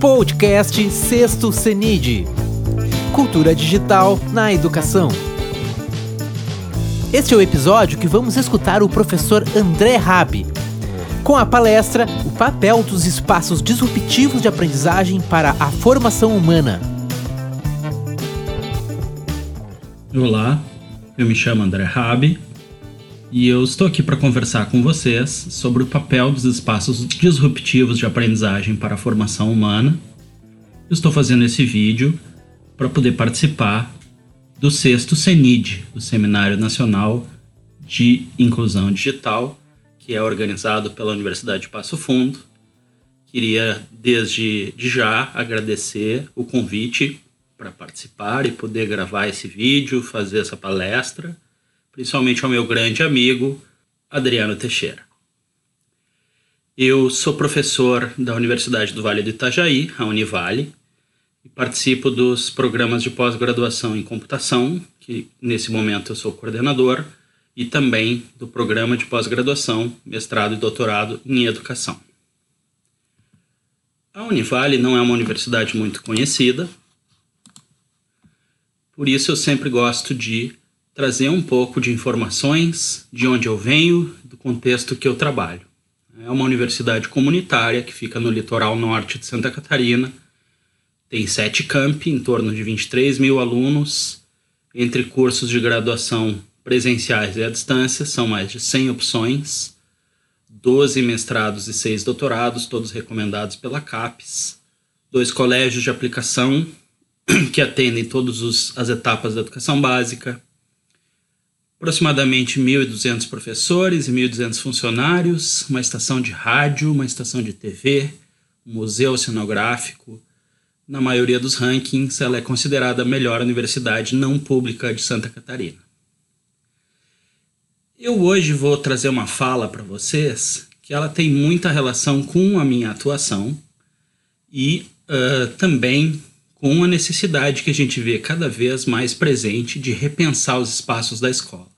Podcast Sexto CENID Cultura Digital na Educação. Este é o episódio que vamos escutar o professor André Rabi, com a palestra O papel dos espaços disruptivos de aprendizagem para a formação humana. Olá, eu me chamo André Rabi e eu estou aqui para conversar com vocês sobre o papel dos espaços disruptivos de aprendizagem para a formação humana. Eu estou fazendo esse vídeo para poder participar do sexto CENID, o Seminário Nacional de Inclusão Digital, que é organizado pela Universidade de Passo Fundo. Queria, desde de já, agradecer o convite para participar e poder gravar esse vídeo, fazer essa palestra principalmente ao meu grande amigo Adriano Teixeira. Eu sou professor da Universidade do Vale do Itajaí, a Univale, e participo dos programas de pós-graduação em computação, que nesse momento eu sou coordenador, e também do programa de pós-graduação, mestrado e doutorado em educação. A Univale não é uma universidade muito conhecida, por isso eu sempre gosto de trazer um pouco de informações de onde eu venho, do contexto que eu trabalho. É uma universidade comunitária que fica no litoral norte de Santa Catarina, tem sete campi, em torno de 23 mil alunos, entre cursos de graduação presenciais e à distância, são mais de 100 opções, 12 mestrados e 6 doutorados, todos recomendados pela CAPES, dois colégios de aplicação que atendem todas as etapas da educação básica, aproximadamente 1.200 professores e 1.200 funcionários, uma estação de rádio, uma estação de TV, um museu cenográfico. Na maioria dos rankings, ela é considerada a melhor universidade não pública de Santa Catarina. Eu hoje vou trazer uma fala para vocês que ela tem muita relação com a minha atuação e uh, também com a necessidade que a gente vê cada vez mais presente de repensar os espaços da escola.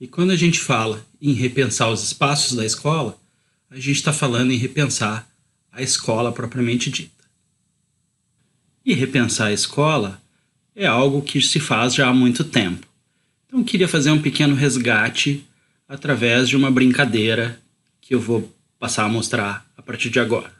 E quando a gente fala em repensar os espaços da escola, a gente está falando em repensar a escola propriamente dita. E repensar a escola é algo que se faz já há muito tempo. Então, eu queria fazer um pequeno resgate através de uma brincadeira que eu vou passar a mostrar a partir de agora.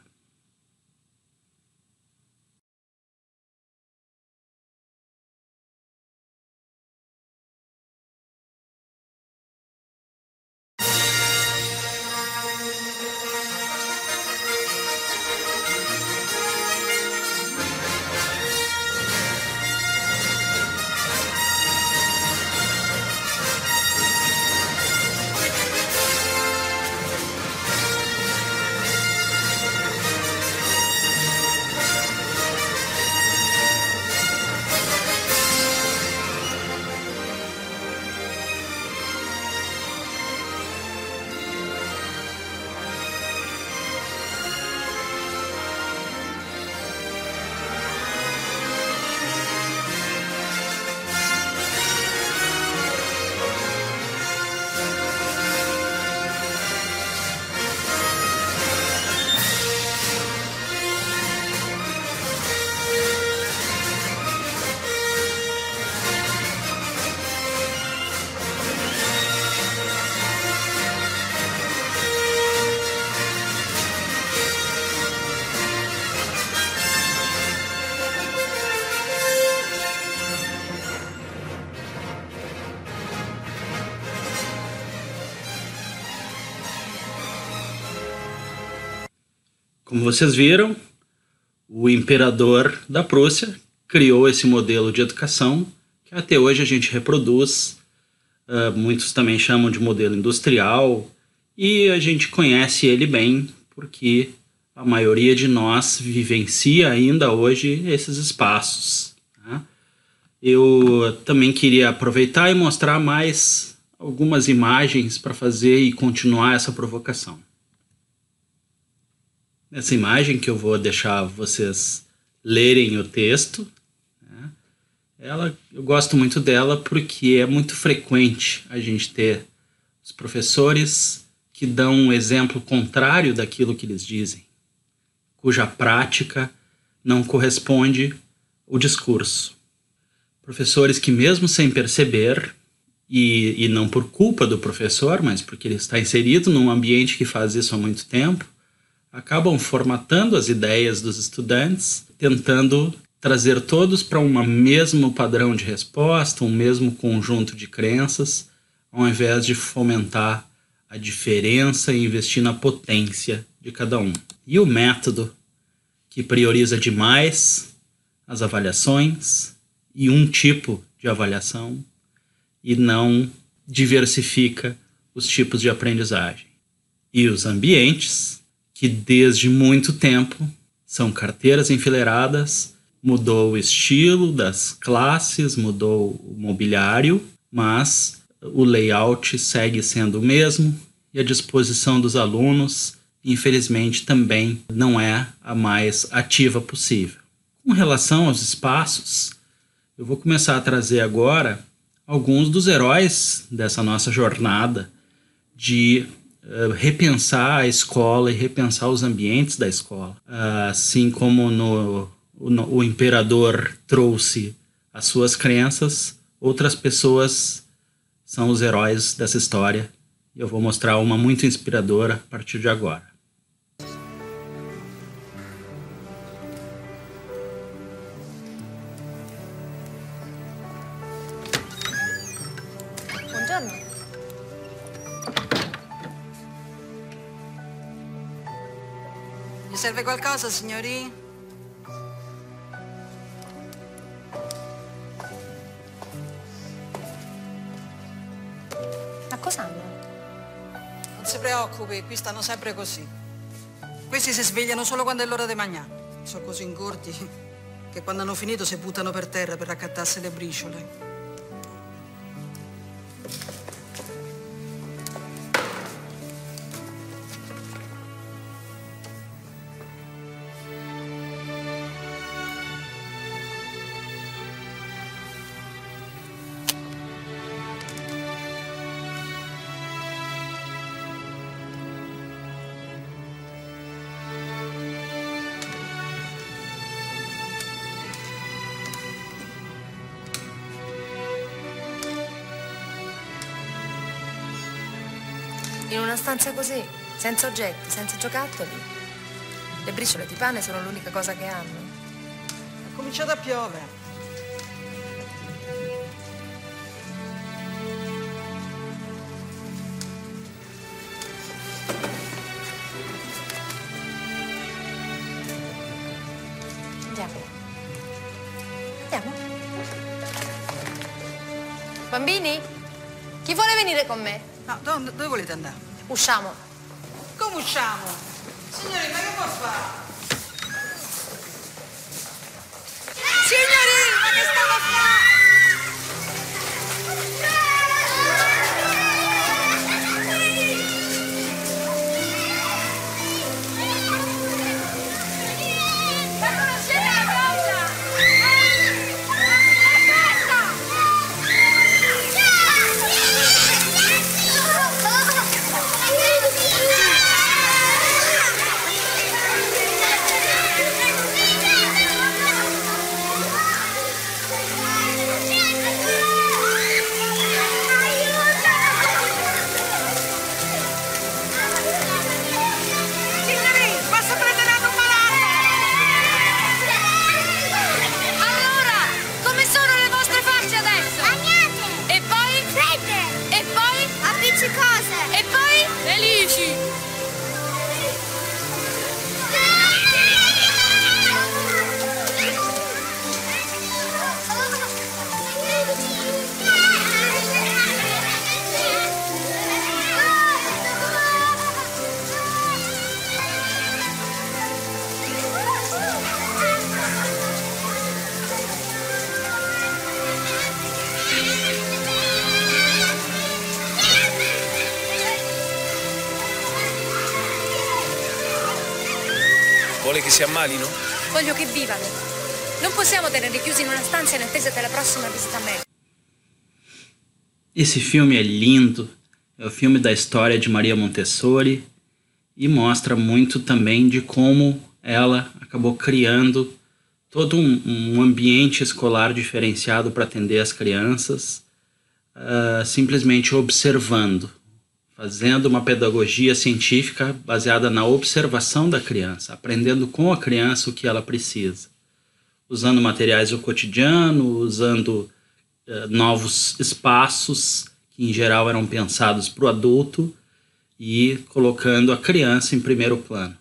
Como vocês viram, o imperador da Prússia criou esse modelo de educação que até hoje a gente reproduz. Uh, muitos também chamam de modelo industrial e a gente conhece ele bem porque a maioria de nós vivencia ainda hoje esses espaços. Tá? Eu também queria aproveitar e mostrar mais algumas imagens para fazer e continuar essa provocação. Nessa imagem que eu vou deixar vocês lerem o texto, né? ela, eu gosto muito dela porque é muito frequente a gente ter os professores que dão um exemplo contrário daquilo que eles dizem, cuja prática não corresponde o discurso. Professores que, mesmo sem perceber, e, e não por culpa do professor, mas porque ele está inserido num ambiente que faz isso há muito tempo, acabam formatando as ideias dos estudantes, tentando trazer todos para um mesmo padrão de resposta, um mesmo conjunto de crenças, ao invés de fomentar a diferença e investir na potência de cada um. E o método que prioriza demais as avaliações e um tipo de avaliação e não diversifica os tipos de aprendizagem. E os ambientes, que desde muito tempo são carteiras enfileiradas, mudou o estilo das classes, mudou o mobiliário, mas o layout segue sendo o mesmo e a disposição dos alunos, infelizmente, também não é a mais ativa possível. Com relação aos espaços, eu vou começar a trazer agora alguns dos heróis dessa nossa jornada de uh, repensar a escola e repensar os ambientes da escola. Uh, assim como no, o, o imperador trouxe as suas crenças, outras pessoas são os heróis dessa história. Eu vou mostrar uma muito inspiradora a partir de agora. Serve qualcosa, signori? Ma cosa hanno? Non si preoccupi, qui stanno sempre così. Questi si svegliano solo quando è l'ora di mangiare. Sono così ingordi che quando hanno finito si buttano per terra per raccattarsi le briciole. Stanza così, senza oggetti, senza giocattoli. Le briciole di pane sono l'unica cosa che hanno. Ha cominciato a piovere. Andiamo. Andiamo. Bambini? Chi vuole venire con me? No, dove, dove volete andare? Usciamo. Come usciamo? Signori, ma che può fare? Si ammalino? Voglio che vivano. Non possiamo tenerli chiusi in una stanza in attesa della prossima visita médica. Esse filme é lindo. É o filme da história de Maria Montessori e mostra muito também de como ela acabou criando todo um, um ambiente escolar diferenciado para atender as crianças, uh, simplesmente observando, fazendo uma pedagogia científica baseada na observação da criança, aprendendo com a criança o que ela precisa, usando materiais do cotidiano, usando uh, novos espaços que em geral eram pensados para o adulto e colocando a criança em primeiro plano.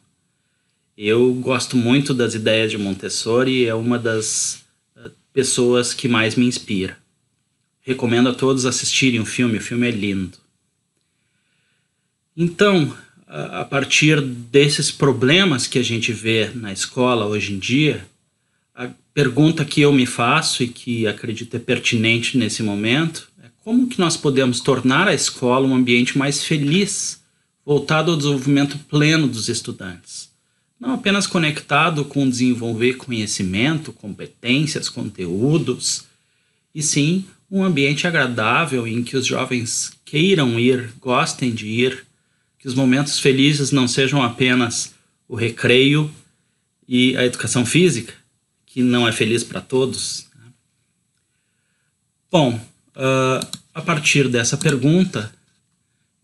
Eu gosto muito das ideias de Montessori, é uma das eh, pessoas que mais me inspira. Recomendo a todos assistirem o filme, o filme é lindo. Então, a partir desses problemas que a gente vê na escola hoje em dia, a pergunta que eu me faço e que acredito é pertinente nesse momento é como que nós podemos tornar a escola um ambiente mais feliz, voltado ao desenvolvimento pleno dos estudantes. Não apenas conectado com desenvolver conhecimento, competências, conteúdos, e sim um ambiente agradável em que os jovens queiram ir, gostem de ir, que os momentos felizes não sejam apenas o recreio e a educação física, que não é feliz para todos. Né? Bom, uh, a partir dessa pergunta,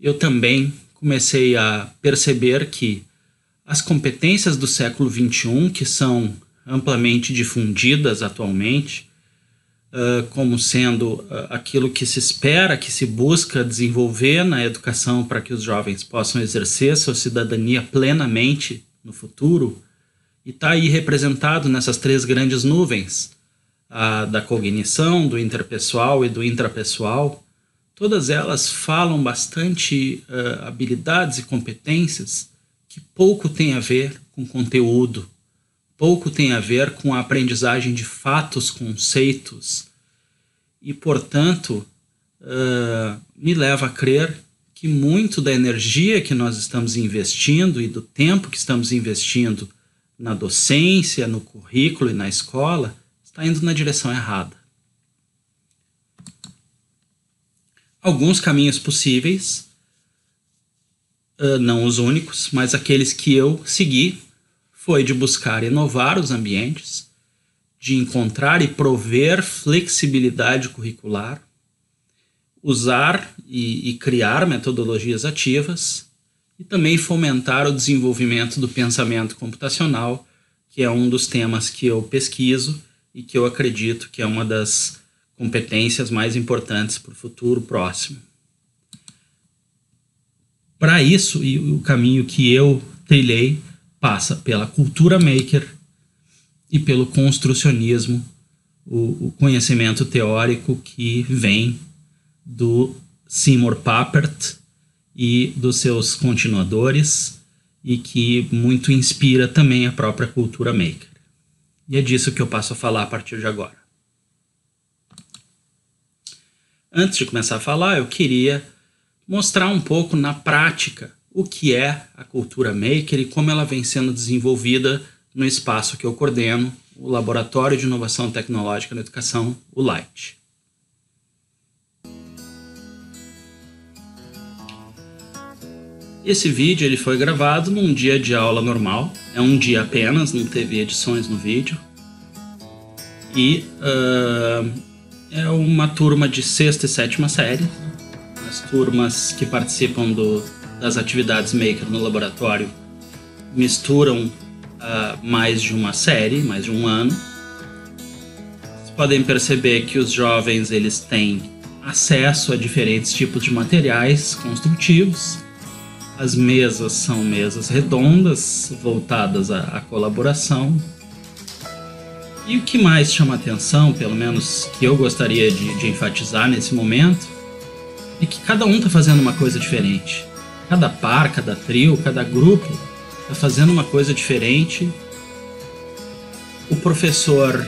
eu também comecei a perceber que as competências do século XXI, que são amplamente difundidas atualmente, como sendo uh, aquilo que se espera, que se busca desenvolver na educação para que os jovens possam exercer sua cidadania plenamente no futuro, e está aí representado nessas três grandes nuvens, a da cognição, do interpessoal e do intrapessoal. Todas elas falam bastante uh, habilidades e competências que pouco tem a ver com conteúdo, pouco tem a ver com a aprendizagem de fatos, conceitos, e, portanto, uh, me leva a crer que muito da energia que nós estamos investindo e do tempo que estamos investindo na docência, no currículo e na escola está indo na direção errada. Alguns caminhos possíveis uh, não os únicos, mas aqueles que eu segui, foi de buscar inovar os ambientes, de encontrar e prover flexibilidade curricular, usar e, e criar metodologias ativas e também fomentar o desenvolvimento do pensamento computacional, que é um dos temas que eu pesquiso e que eu acredito que é uma das competências mais importantes para o futuro próximo. Para isso, e o caminho que eu trilhei passa pela cultura maker e pelo construcionismo, o, o conhecimento teórico que vem do Seymour Papert e dos seus continuadores e que muito inspira também a própria cultura maker. E é disso que eu passo a falar a partir de agora. Antes de começar a falar, eu queria mostrar um pouco na prática o que é a cultura maker e como ela vem sendo desenvolvida no espaço que eu coordeno, o Laboratório de Inovação Tecnológica na Educação, o LIGHT. Esse vídeo ele foi gravado num dia de aula normal, é um dia apenas, não teve edições no vídeo. E uh, é uma turma de sexta e sétima série, as turmas que participam do, das atividades Maker no laboratório misturam uh, mais de uma série, mais de um ano. Vocês podem perceber que os jovens eles têm acesso a diferentes tipos de materiais construtivos. As mesas são mesas redondas, voltadas à, à colaboração. E o que mais chama atenção, pelo menos que eu gostaria de, de enfatizar nesse momento, e que cada um tá fazendo uma coisa diferente. Cada par, cada trio, cada grupo tá fazendo uma coisa diferente. O professor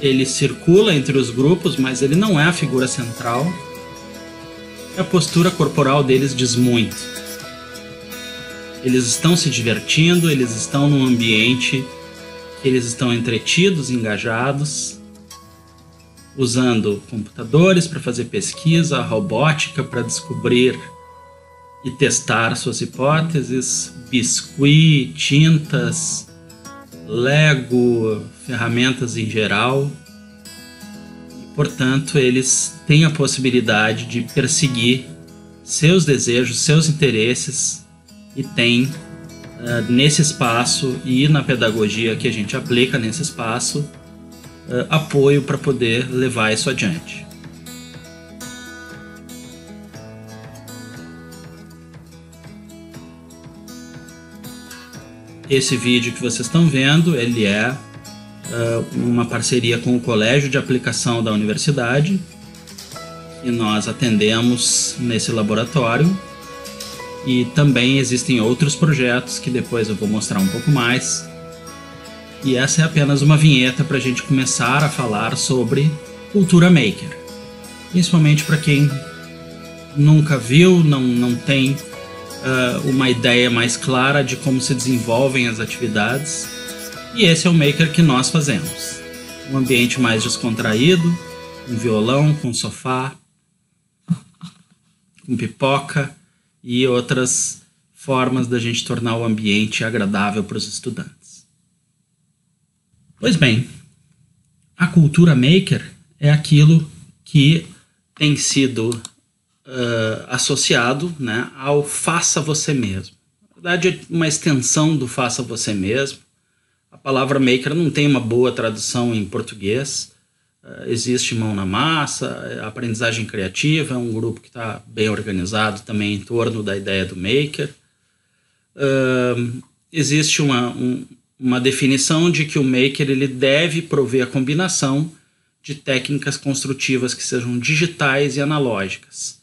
ele circula entre os grupos, mas ele não é a figura central. A postura corporal deles diz muito. Eles estão se divertindo, eles estão num ambiente eles estão entretidos, engajados usando computadores para fazer pesquisa, robótica para descobrir e testar suas hipóteses, biscuit, tintas, Lego, ferramentas em geral. E, portanto, eles têm a possibilidade de perseguir seus desejos, seus interesses e têm uh, nesse espaço e na pedagogia que a gente aplica nesse espaço uh, apoio para poder levar isso adiante. Esse vídeo que vocês estão vendo, ele é uh, uma parceria com o Colégio de Aplicação da Universidade e nós atendemos nesse laboratório. E também existem outros projetos que depois eu vou mostrar um pouco mais. E essa é apenas uma vinheta para a gente começar a falar sobre cultura maker, principalmente para quem nunca viu, não, não tem uh, uma ideia mais clara de como se desenvolvem as atividades. E esse é o maker que nós fazemos. Um ambiente mais descontraído, um violão com sofá, com pipoca e outras formas da gente tornar o ambiente agradável para os estudantes. Pois bem, a cultura maker é aquilo que tem sido uh, associado né, ao faça você mesmo. Na verdade, é uma extensão do faça você mesmo. A palavra maker não tem uma boa tradução em português. Uh, existe mão na massa, a aprendizagem criativa é um grupo que está bem organizado também em torno da ideia do maker. Uh, existe uma, um, uma definição de que o maker ele deve prover a combinação de técnicas construtivas que sejam digitais e analógicas.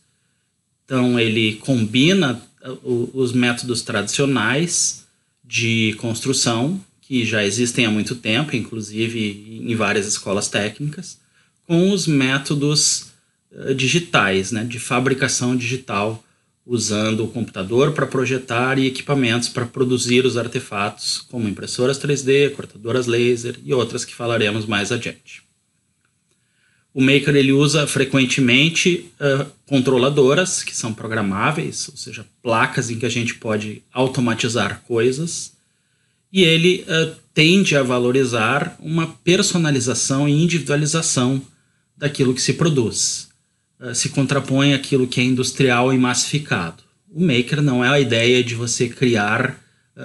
Então, ele combina uh, os métodos tradicionais de construção, que já existem há muito tempo, inclusive em várias escolas técnicas, com os métodos uh, digitais, né, de fabricação digital, usando o computador para projetar e equipamentos para produzir os artefatos, como impressoras 3D, cortadoras laser e outras que falaremos mais adiante. O Maker ele usa frequentemente uh, controladoras que são programáveis, ou seja, placas em que a gente pode automatizar coisas, e ele uh, tende a valorizar uma personalização e individualização daquilo que se produz. Uh, se contrapõe àquilo que é industrial e massificado. O Maker não é a ideia de você criar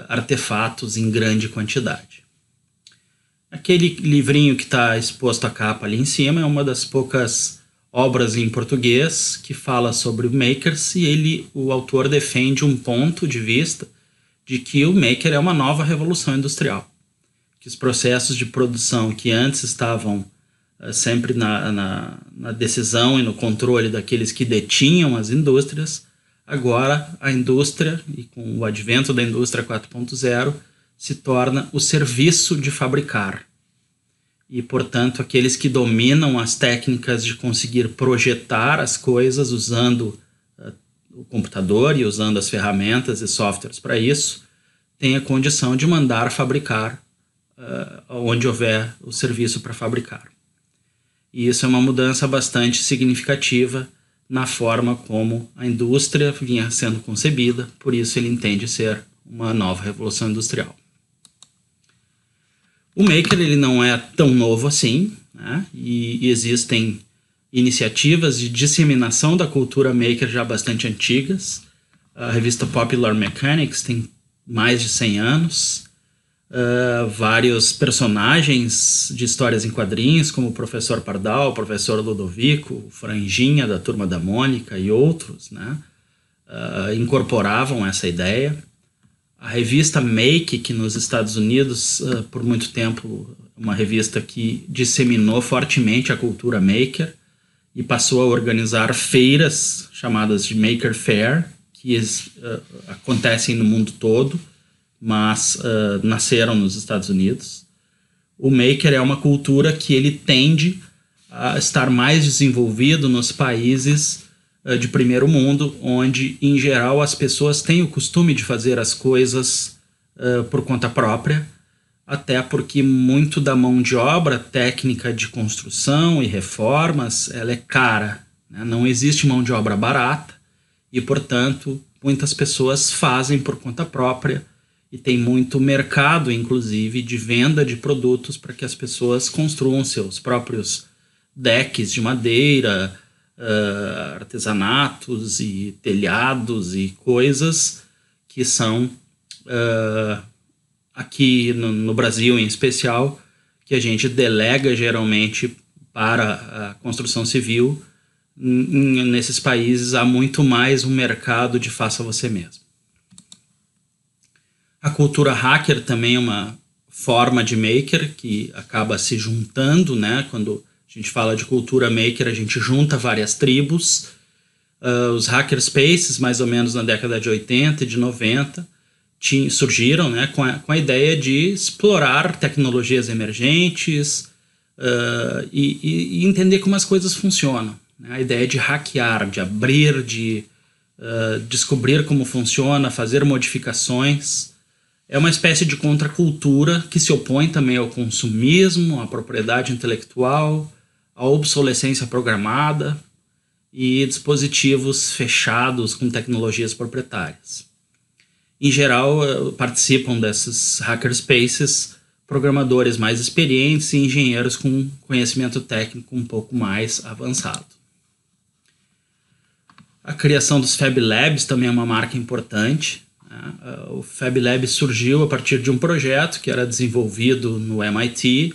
artefatos em grande quantidade. Aquele livrinho que está exposto à capa ali em cima é uma das poucas obras em português que fala sobre makers e ele, o autor defende um ponto de vista de que o maker é uma nova revolução industrial, que os processos de produção que antes estavam uh, sempre na, na, na decisão e no controle daqueles que detinham as indústrias, agora a indústria e com o advento da indústria 4.0 se torna o serviço de fabricar. E, portanto, aqueles que dominam as técnicas de conseguir projetar as coisas usando uh, o computador e usando as ferramentas e softwares para isso, têm a condição de mandar fabricar uh, onde houver o serviço para fabricar. E isso é uma mudança bastante significativa na forma como a indústria vinha sendo concebida, por isso ele entende ser uma nova revolução industrial. O Maker ele não é tão novo assim, né? e, e existem iniciativas de disseminação da cultura maker já bastante antigas. A revista Popular Mechanics tem mais de 100 anos. Uh, vários personagens de histórias em quadrinhos, como o Professor Pardal, o Professor Ludovico, Franjinha da Turma da Mônica e outros, né? Uh, incorporavam essa ideia. A revista Make, que nos Estados Unidos, uh, por muito tempo, uma revista que disseminou fortemente a cultura maker e passou a organizar feiras chamadas de Maker Fair, que uh, acontecem no mundo todo, mas uh, nasceram nos Estados Unidos. O maker é uma cultura que ele tende a estar mais desenvolvido nos países de primeiro mundo, onde em geral as pessoas têm o costume de fazer as coisas uh, por conta própria, até porque muito da mão de obra técnica de construção e reformas ela é cara, né? não existe mão de obra barata e portanto muitas pessoas fazem por conta própria e tem muito mercado, inclusive, de venda de produtos para que as pessoas construam seus próprios decks de madeira, uh, artesanatos e telhados e coisas que são uh, aqui no, no, Brasil em especial que a gente delega geralmente para a construção civil. nesses países há muito mais um mercado de faça você mesmo. A cultura hacker também é uma forma de maker que acaba se juntando, né? Quando a gente fala de cultura maker, a gente junta várias tribos. Uh, os hackerspaces, mais ou menos na década de 80 e de 90, tinham, surgiram né, com, a, com a ideia de explorar tecnologias emergentes uh, e, e, entender como as coisas funcionam. Né? A ideia de hackear, de abrir, de uh, descobrir como funciona, fazer modificações. É uma espécie de contracultura que se opõe também ao consumismo, à propriedade intelectual, a obsolescência programada e dispositivos fechados com tecnologias proprietárias. Em geral, eh, participam desses hackerspaces programadores mais experientes e engenheiros com conhecimento técnico um pouco mais avançado. A criação dos Fab Labs também é uma marca importante. Né? O Fab Lab surgiu a partir de um projeto que era desenvolvido no MIT,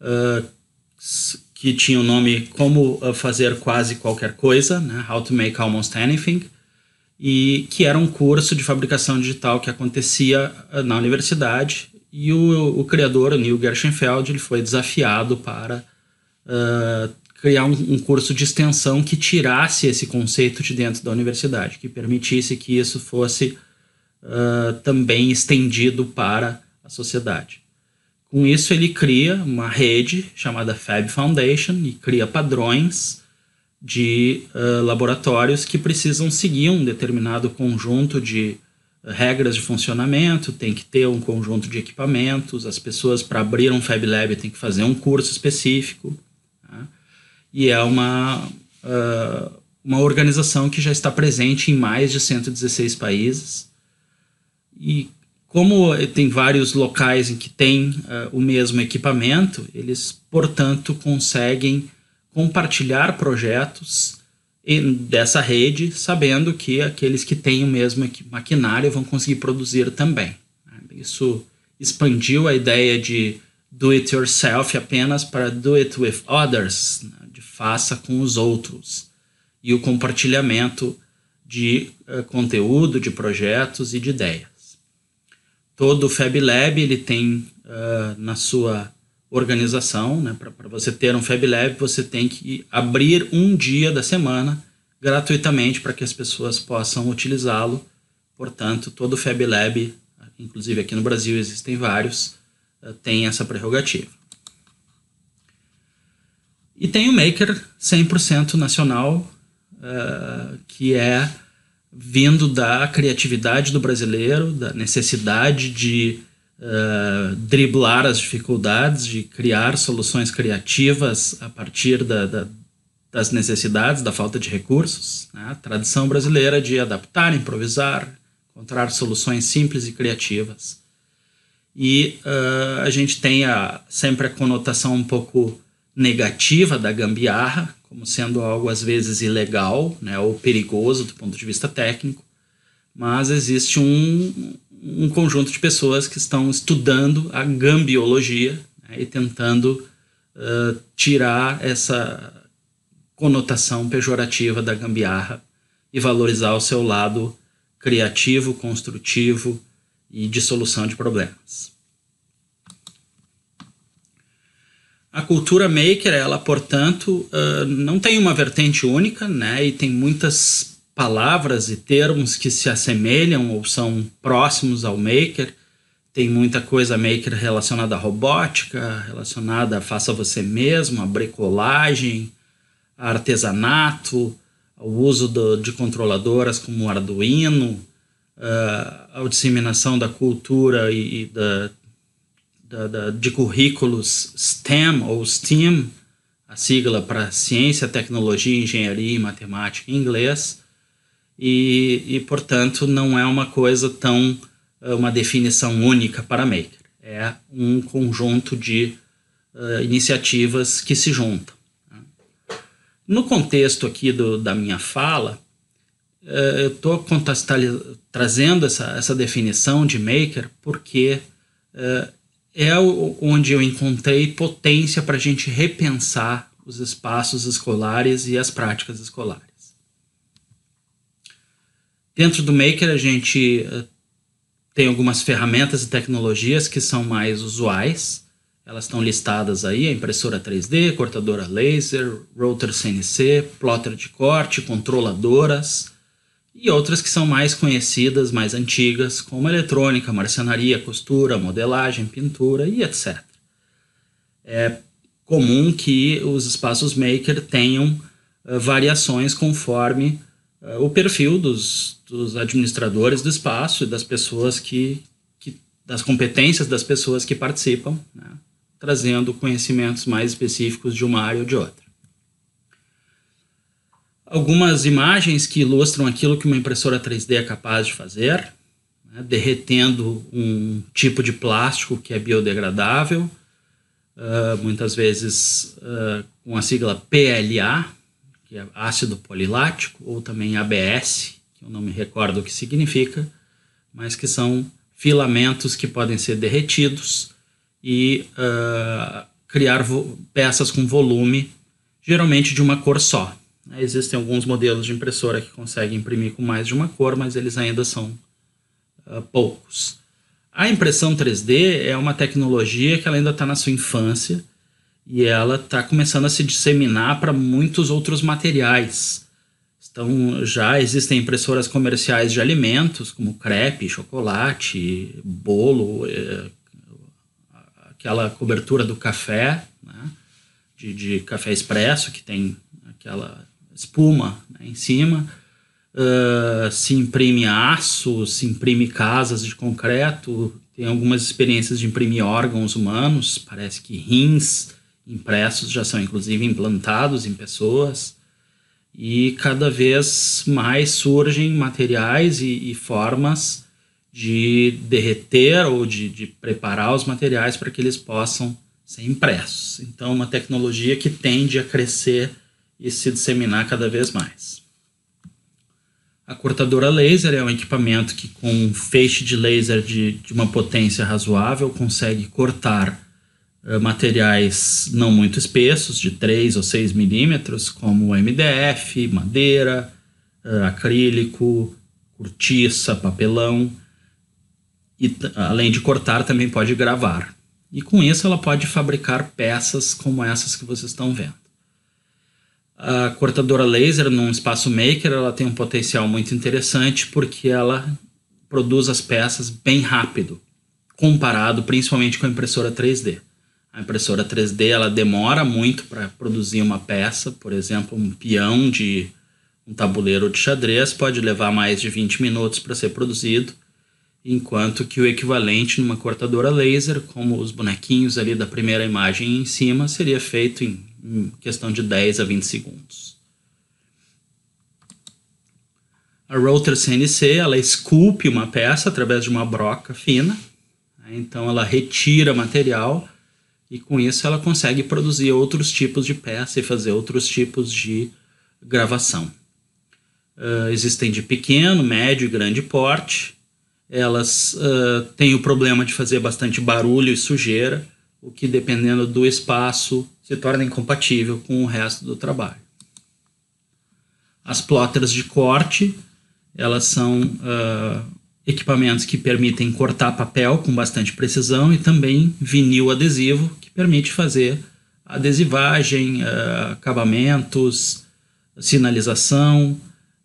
uh, que tinha o nome Como Fazer Quase Qualquer Coisa, né? How to Make Almost Anything, e que era um curso de fabricação digital que acontecia eh, na universidade, e o, o criador, o Neil Gershenfeld, ele foi desafiado para uh, criar um, um, curso de extensão que tirasse esse conceito de dentro da universidade, que permitisse que isso fosse uh, também estendido para a sociedade. Com isso, ele cria uma rede chamada Fab Foundation e cria padrões de uh, laboratórios que precisam seguir um determinado conjunto de uh, regras de funcionamento, tem que ter um conjunto de equipamentos, as pessoas para abrir um Fab Lab têm que fazer um curso específico. Tá? E é uma, uh, uma organização que já está presente em mais de 116 países. E como tem vários locais em que tem uh, o mesmo equipamento, eles, portanto, conseguem compartilhar projetos dessa rede, sabendo que aqueles que têm o mesmo maquinário vão conseguir produzir também. Isso expandiu a ideia de do it yourself apenas para do it with others, né? de faça com os outros, e o compartilhamento de uh, conteúdo, de projetos e de ideias todo o Fab Lab ele tem uh, na sua organização, né? Para você ter um Fab Lab, você tem que abrir um dia da semana gratuitamente para que as pessoas possam utilizá-lo. Portanto, todo o Fab Lab, inclusive aqui no Brasil existem vários, uh, tem essa prerrogativa. E tem o Maker 100% nacional, uh, que é vindo da criatividade do brasileiro, da necessidade de uh, driblar as dificuldades, de criar soluções criativas a partir da, da, das necessidades, da falta de recursos. Né? A tradição brasileira de adaptar, improvisar, encontrar soluções simples e criativas. E uh, a gente tem a, sempre a conotação um pouco negativa da gambiarra, como sendo algo às vezes ilegal né, ou perigoso do ponto de vista técnico, mas existe um, um conjunto de pessoas que estão estudando a gambiologia né, e tentando uh, tirar essa conotação pejorativa da gambiarra e valorizar o seu lado criativo, construtivo e de solução de problemas. A cultura maker, ela, portanto, uh, não tem uma vertente única, né? E tem muitas palavras e termos que se assemelham ou são próximos ao maker. Tem muita coisa maker relacionada à robótica, relacionada a faça você mesmo, a bricolagem, a artesanato, ao uso do, de controladoras como o Arduino, uh, a disseminação da cultura e, e da da, da, de currículos STEM ou STEAM, a sigla para Ciência, Tecnologia, Engenharia e Matemática em inglês, e, e portanto não é uma coisa tão uh, uma definição única para Maker. É um conjunto de uh, iniciativas que se juntam. Né? No contexto aqui do, da minha fala, eu estou trazendo essa, essa definição de Maker porque é onde eu encontrei potência para a gente repensar os espaços escolares e as práticas escolares. Dentro do Maker, a gente uh, tem algumas ferramentas e tecnologias que são mais usuais. Elas estão listadas aí: a impressora 3D, cortadora laser, router CNC, plotter de corte, controladoras e outras que são mais conhecidas, mais antigas, como eletrônica, marcenaria, costura, modelagem, pintura e etc. É comum que os espaços maker tenham uh, variações conforme uh, o perfil dos, dos administradores do espaço e das pessoas que, que das competências das pessoas que participam, né, trazendo conhecimentos mais específicos de uma área ou de outra algumas imagens que ilustram aquilo que uma impressora 3D é capaz de fazer, né, derretendo um tipo de plástico que é biodegradável, uh, muitas vezes uh, com a sigla PLA, que é ácido polilático, ou também ABS, que eu não me recordo o que significa, mas que são filamentos que podem ser derretidos e uh, criar peças com volume, geralmente de uma cor só. Né, existem alguns modelos de impressora que conseguem imprimir com mais de uma cor, mas eles ainda são uh, poucos. A impressão 3D é uma tecnologia que ela ainda está na sua infância e ela está começando a se disseminar para muitos outros materiais. Então, já existem impressoras comerciais de alimentos, como crepe, chocolate, bolo, eh, aquela cobertura do café, né, de, de café expresso, que tem aquela espuma né, em cima. Uh, se imprime aço, se imprime casas de concreto, tem algumas experiências de imprimir órgãos humanos, parece que rins impressos já são inclusive implantados em pessoas, e cada vez mais surgem materiais e, e formas de derreter ou de, de preparar os materiais para que eles possam ser impressos. Então, uma tecnologia que tende a crescer e se disseminar cada vez mais. A cortadora laser é um equipamento que, com um feixe de laser de, de uma potência razoável, consegue cortar uh, materiais não muito espessos, de 3 ou 6 milímetros, como MDF, madeira, uh, acrílico, cortiça, papelão. E, além de cortar, também pode gravar. E com isso, ela pode fabricar peças como essas que vocês estão vendo. A cortadora laser num espaço maker ela tem um potencial muito interessante porque ela produz as peças bem rápido, comparado principalmente com a impressora 3D. A impressora 3D ela demora muito para produzir uma peça, por exemplo, um peão de um tabuleiro de xadrez pode levar mais de 20 minutos para ser produzido, enquanto que o equivalente numa cortadora laser, como os bonequinhos ali da primeira imagem em cima, seria feito em em questão de 10 a 20 segundos. A router CNC ela esculpe uma peça através de uma broca fina, né? então ela retira material e com isso ela consegue produzir outros tipos de peça e fazer outros tipos de gravação. Uh, existem de pequeno, médio e grande porte. Elas uh, têm o problema de fazer bastante barulho e sujeira, o que, dependendo do espaço, se torna incompatível com o resto do trabalho. As plotters de corte, elas são uh, equipamentos que permitem cortar papel com bastante precisão e também vinil adesivo, que permite fazer adesivagem, uh, acabamentos, sinalização,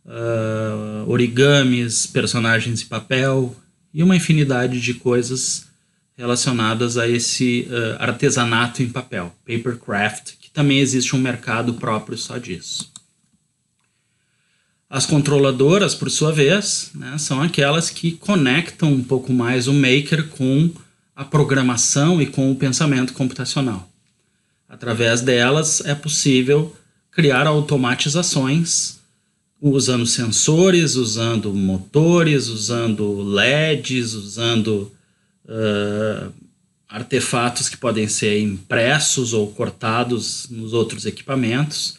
uh, origamis, personagens de papel e uma infinidade de coisas relacionadas a esse uh, artesanato em papel, papercraft, que também existe um mercado próprio só disso. As controladoras, por sua vez, né, são aquelas que conectam um pouco mais o maker com a programação e com o pensamento computacional. Através delas é possível criar automatizações usando sensores, usando motores, usando LEDs, usando uh, artefatos que podem ser impressos ou cortados nos outros equipamentos.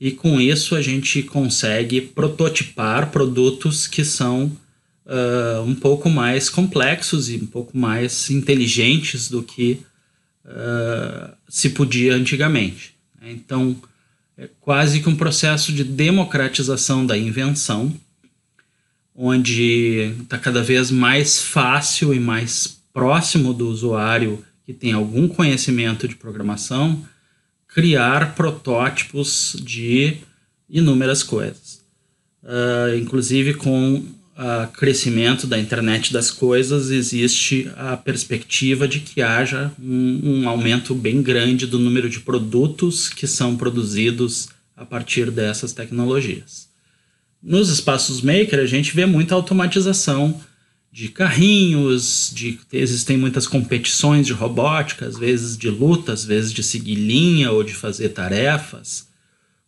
E com isso a gente consegue prototipar produtos que são uh, um pouco mais complexos e um pouco mais inteligentes do que uh, se podia antigamente. Então, é quase que um processo de democratização da invenção, onde está cada vez mais fácil e mais próximo do usuário que tem algum conhecimento de programação criar protótipos de inúmeras coisas. Uh, inclusive com uh, crescimento da internet das coisas, existe a perspectiva de que haja um, um aumento bem grande do número de produtos que são produzidos a partir dessas tecnologias. Nos espaços maker, a gente vê muita automatização de carrinhos, de existem muitas competições de robótica, às vezes de luta, às vezes de seguir linha ou de fazer tarefas.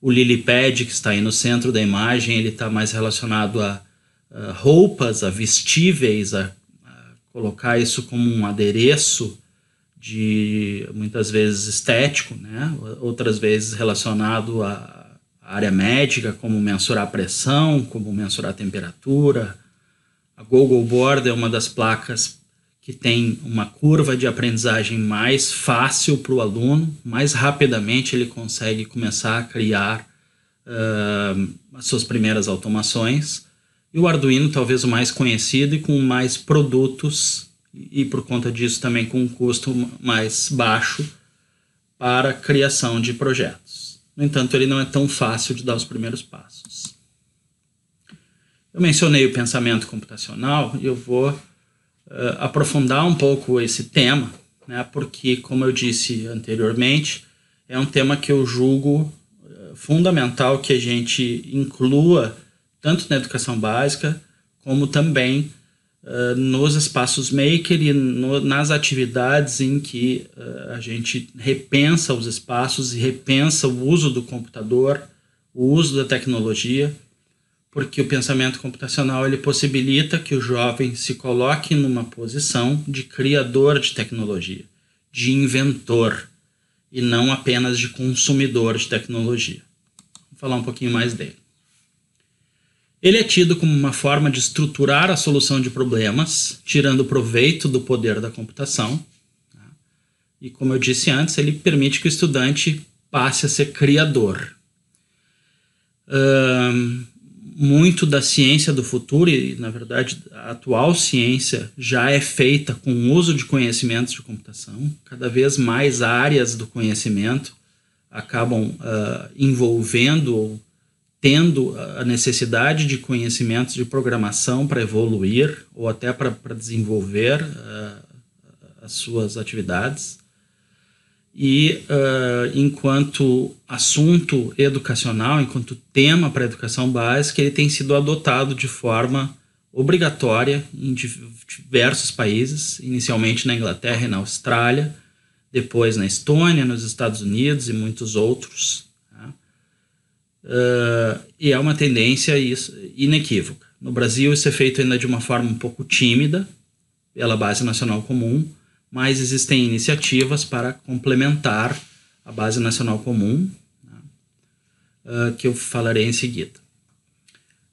O Lilipad, que está aí no centro da imagem, ele está mais relacionado a uh, roupas, a vestíveis, a, a, colocar isso como um adereço de muitas vezes estético, né? outras vezes relacionado à área médica, como mensurar a pressão, como mensurar a temperatura. A Google Board é uma das placas que tem uma curva de aprendizagem mais fácil para o aluno, mais rapidamente ele consegue começar a criar uh, as suas primeiras automações. E o Arduino, talvez o mais conhecido e com mais produtos, e por conta disso também com um custo mais baixo para criação de projetos. No entanto, ele não é tão fácil de dar os primeiros passos. Eu mencionei o pensamento computacional e eu vou uh, aprofundar um pouco esse tema, né, porque, como eu disse anteriormente, é um tema que eu julgo uh, fundamental que a gente inclua tanto na educação básica, como também uh, nos espaços maker e no, nas atividades em que a gente repensa os espaços e repensa o uso do computador, o uso da tecnologia, porque o pensamento computacional ele possibilita que o jovem se coloque numa posição de criador de tecnologia, de inventor, e não apenas de consumidor de tecnologia. Vou falar um pouquinho mais dele. Ele é tido como uma forma de estruturar a solução de problemas, tirando proveito do poder da computação. Tá? E como eu disse antes, ele permite que o estudante passe a ser criador. Um, muito da ciência do futuro, e na verdade a atual ciência, já é feita com o uso de conhecimentos de computação. Cada vez mais áreas do conhecimento acabam uh, envolvendo ou tendo a necessidade de conhecimentos de programação para evoluir ou até para desenvolver uh, as suas atividades. E uh, enquanto assunto educacional, enquanto tema para a educação básica, ele tem sido adotado de forma obrigatória em diversos países, inicialmente na Inglaterra e na Austrália, depois na Estônia, nos Estados Unidos e muitos outros. Uh, e é uma tendência inequívoca. No Brasil, isso é feito ainda de uma forma um pouco tímida, pela Base Nacional Comum, mas existem iniciativas para complementar a Base Nacional Comum, né, uh, que eu falarei em seguida.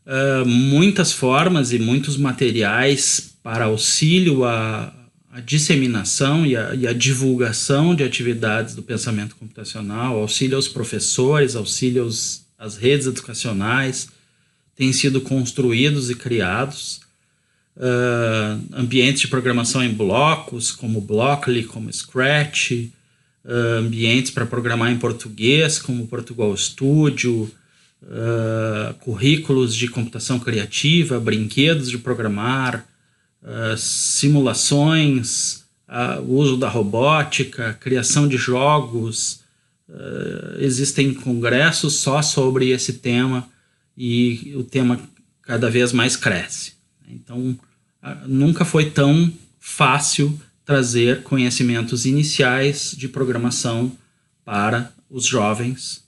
Uh, muitas formas e muitos materiais para auxílio à, à disseminação e à, e à divulgação de atividades do pensamento computacional, auxílio aos professores, auxílio aos as redes educacionais têm sido construídos e criados, uh, ambientes de programação em blocos, como Blockly, como Scratch, uh, ambientes para programar em português, como Portugal Studio, uh, currículos de computação criativa, brinquedos de programar, simulações, o uso da robótica, criação de jogos, existem congressos só sobre esse tema e o tema cada vez mais cresce. Então, uh, nunca foi tão fácil trazer conhecimentos iniciais de programação para os jovens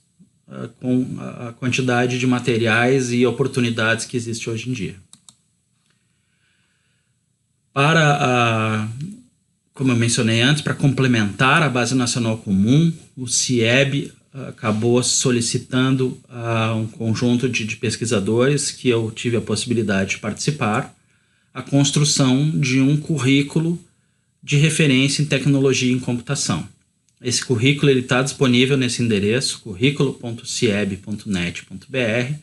uh, com a quantidade de materiais e oportunidades que existe hoje em dia. Para a, como eu mencionei antes, para complementar a Base Nacional Comum, o CIEB acabou solicitando a um conjunto de, de, pesquisadores que eu tive a possibilidade de participar a construção de um currículo de referência em tecnologia e em computação. Esse currículo está disponível nesse endereço, currículo.cieb.net.br,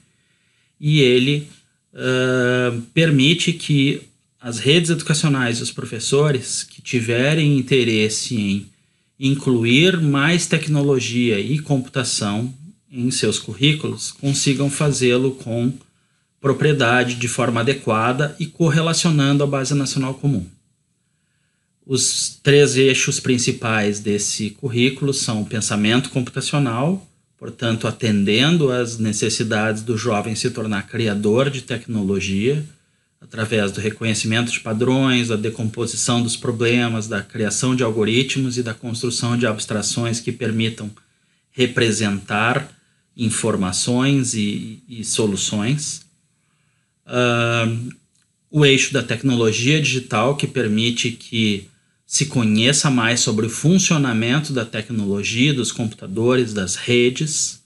e ele uh, permite que as redes educacionais e os professores que tiverem interesse em incluir mais tecnologia e computação em seus currículos consigam fazê-lo com propriedade de forma adequada e correlacionando a base nacional comum. Os três eixos principais desse currículo são o pensamento computacional, portanto, atendendo às necessidades do jovem se tornar criador de tecnologia, através do reconhecimento de padrões, da decomposição dos problemas, da criação de algoritmos e da construção de abstrações que permitam representar informações e, e soluções. Uh, o eixo da tecnologia digital, que permite que se conheça mais sobre o funcionamento da tecnologia, dos computadores, das redes,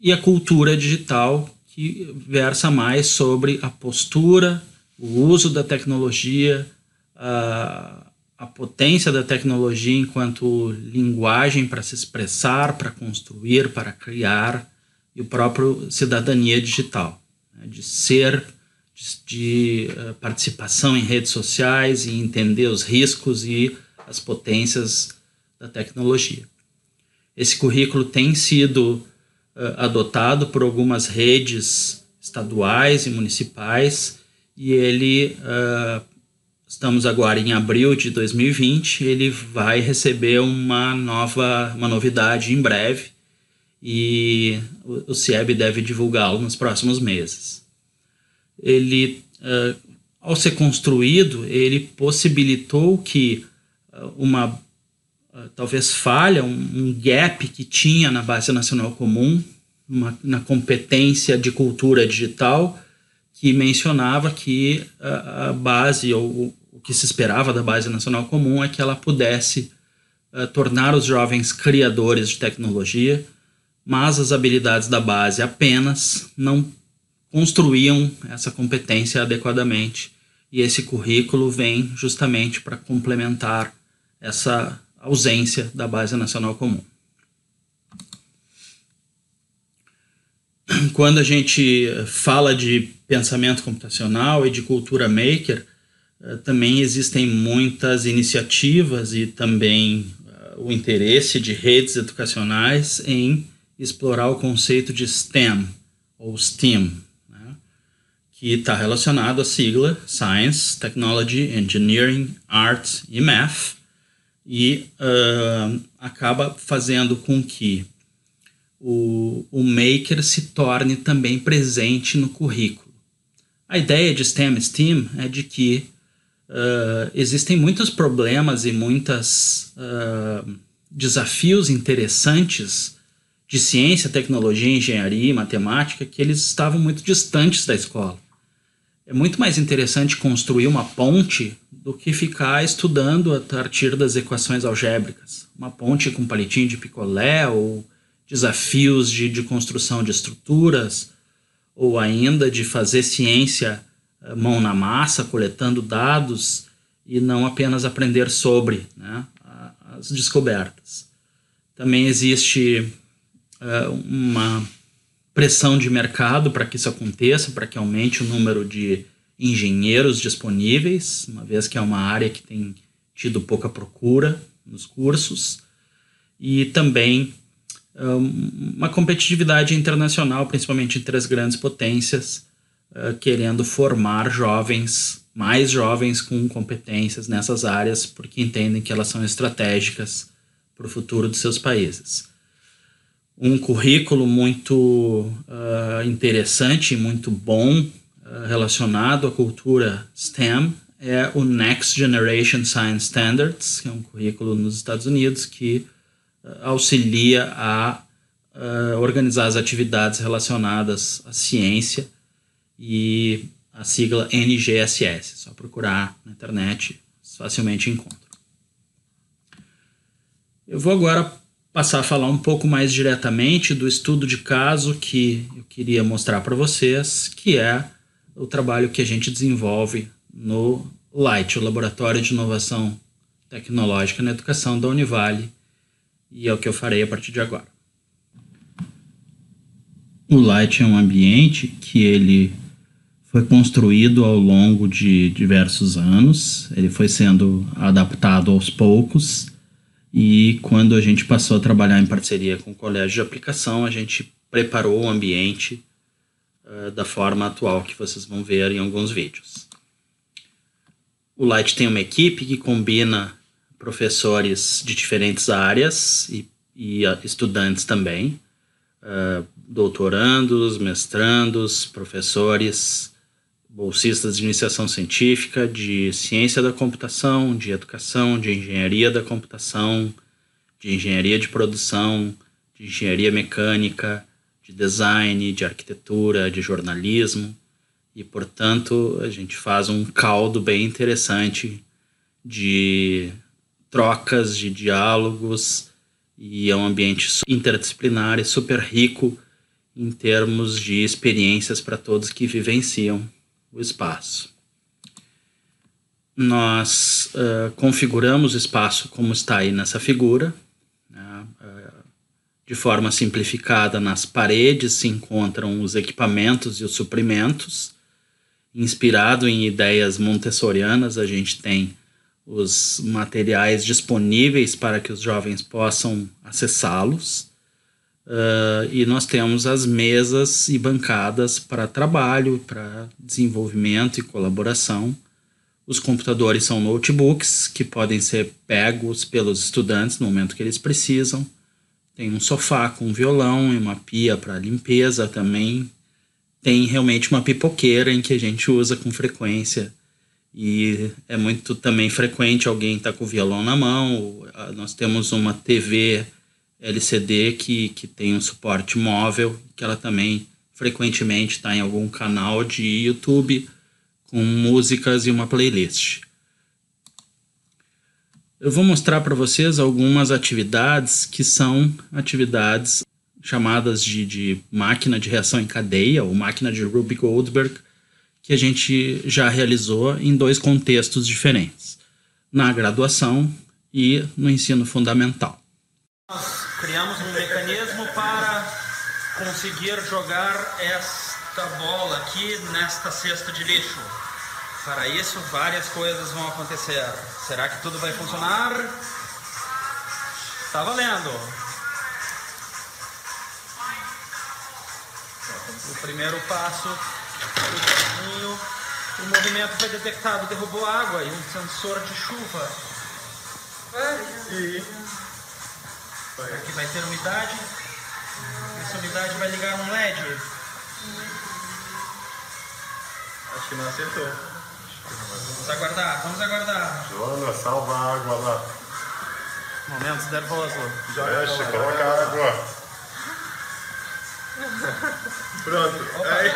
e a cultura digital, que versa mais sobre a postura, o uso da tecnologia, a, a potência da tecnologia enquanto linguagem para se expressar, para construir, para criar, e o próprio cidadania digital, né, de ser, de, de uh, participação em redes sociais e entender os riscos e as potências da tecnologia. Esse currículo tem sido adotado por algumas redes estaduais e municipais e ele uh, estamos agora em abril de 2020 ele vai receber uma nova uma novidade em breve e o, CIEB deve divulgá-lo nos próximos meses. Ele uh, ao ser construído ele possibilitou que uma ah, talvez falha, um, um, gap que tinha na base nacional comum, uma, na competência de cultura digital, que mencionava que a, a base, ou o que se esperava da base nacional comum, é que ela pudesse uh, tornar os jovens criadores de tecnologia, mas as habilidades da base apenas não construíam essa competência adequadamente. E esse currículo vem justamente para complementar essa ausência da base nacional comum. Quando a gente fala de pensamento computacional e de cultura maker, eh, também existem muitas iniciativas e também eh, o interesse de redes educacionais em explorar o conceito de STEM ou STEAM, né, que está relacionado à sigla Science, Technology, Engineering, Arts e Math, e uh, acaba fazendo com que o, o maker se torne também presente no currículo. A ideia de STEM STEAM é de que uh, existem muitos problemas e muitos uh, desafios interessantes de ciência, tecnologia, engenharia e matemática que eles estavam muito distantes da escola. É muito mais interessante construir uma ponte do que ficar estudando a partir das equações algébricas. Uma ponte com palitinho de picolé ou desafios de, de construção de estruturas ou ainda de fazer ciência eh, mão na massa, coletando dados e não apenas aprender sobre né, as descobertas. Também existe uh, uma pressão de mercado para que isso aconteça, para que aumente o número de engenheiros disponíveis, uma vez que é uma área que tem tido pouca procura nos cursos, e também um, uma competitividade internacional, principalmente entre as grandes potências, querendo formar jovens, mais jovens com competências nessas áreas, porque entendem que elas são estratégicas para o futuro de seus países. Um currículo muito uh, interessante, muito bom, relacionado à cultura STEM é o Next Generation Science Standards, que é um currículo nos Estados Unidos que uh, auxilia a uh, organizar as atividades relacionadas à ciência e a sigla NGSS. Só procurar na internet, facilmente encontra. Eu vou agora passar a falar um pouco mais diretamente do estudo de caso que eu queria mostrar para vocês, que é o trabalho que a gente desenvolve no LIGHT, o Laboratório de Inovação Tecnológica na Educação da Univale, e é o que eu farei a partir de agora. O Light é um ambiente que ele foi construído ao longo de diversos anos, ele foi sendo adaptado aos poucos e quando a gente passou a trabalhar em parceria com o colégio de aplicação, a gente preparou o ambiente uh, da forma atual que vocês vão ver em alguns vídeos. O Light tem uma equipe que combina professores de diferentes áreas e, e estudantes também, uh, doutorandos, mestrandos, professores, bolsistas de iniciação científica, de ciência da computação, de educação, de engenharia da computação, de engenharia de produção, de engenharia mecânica, de design, de arquitetura, de jornalismo. E, portanto, a gente faz um caldo bem interessante de trocas, de diálogos, e é um ambiente interdisciplinar e super rico em termos de experiências para todos que vivenciam o espaço. Nós uh, configuramos o espaço como está aí nessa figura. De forma simplificada, nas paredes se encontram os equipamentos e os suprimentos. Inspirado em ideias montessorianas, a gente tem os materiais disponíveis para que os jovens possam acessá-los. Uh, e nós temos as mesas e bancadas para trabalho, para desenvolvimento e colaboração. Os computadores são notebooks que podem ser pegos pelos estudantes no momento que eles precisam. Tem um sofá com violão e uma pia para limpeza também. Tem realmente uma pipoqueira em que a gente usa com frequência. E é muito também frequente alguém estar tá com o violão na mão. Nós temos uma TV LCD que, que tem um suporte móvel, que ela também frequentemente está em algum canal de YouTube com músicas e uma playlist. Eu vou mostrar para vocês algumas atividades que são atividades chamadas de, de máquina de reação em cadeia ou máquina de Ruby Goldberg, que a gente já realizou em dois contextos diferentes, na graduação e no ensino fundamental. Nós criamos um mecanismo para conseguir jogar esta bola aqui nesta cesta de lixo. Para isso, várias coisas vão acontecer. Será que tudo vai funcionar? Está valendo. O primeiro passo, o movimento foi detectado, derrubou água e um sensor de chuva. E Aqui vai ter umidade. Essa umidade vai ligar um LED. Acho que não acertou. Vamos aguardar, vamos aguardar. Joana, salva a água lá. Momentos nervoso. Mexe, coloca a água. Pronto. Aí.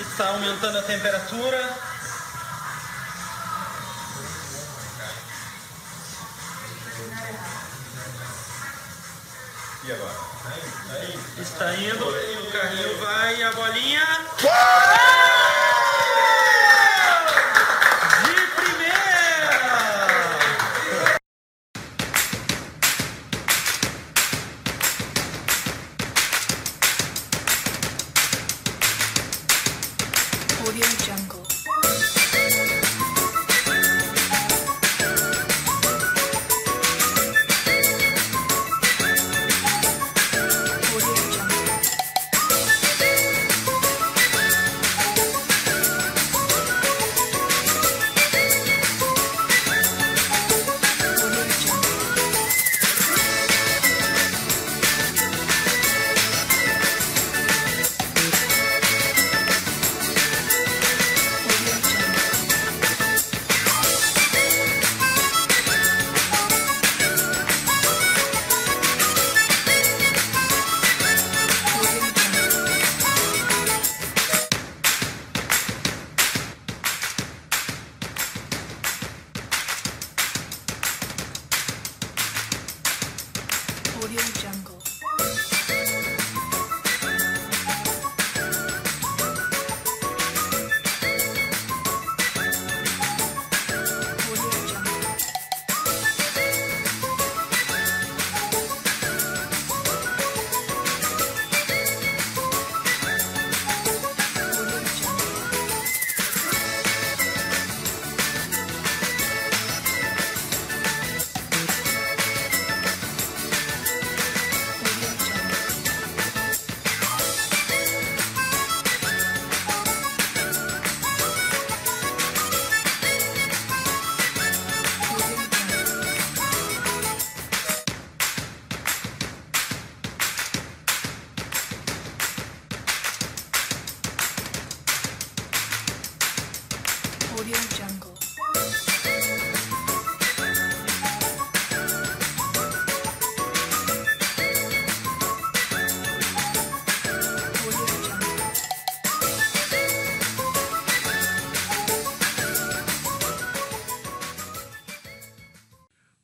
Está aumentando a temperatura. E agora? Está indo, o carrinho vai e a bolinha. Audio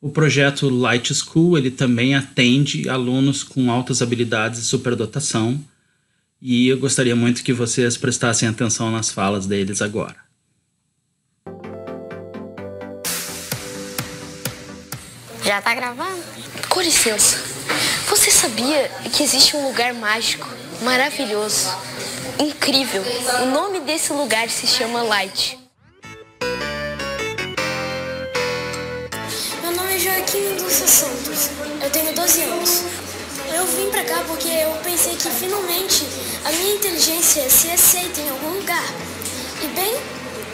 O projeto Light School ele também atende alunos com altas habilidades e superdotação, e eu gostaria muito que vocês prestassem atenção nas falas deles agora. Já tá gravando? Com licença, você sabia que existe um lugar mágico, maravilhoso, incrível? O nome desse lugar se chama Light. Joaquim Mendonça Santos. Eu tenho 12 anos. Eu vim pra cá porque eu pensei que finalmente a minha inteligência se aceita em algum lugar. E bem,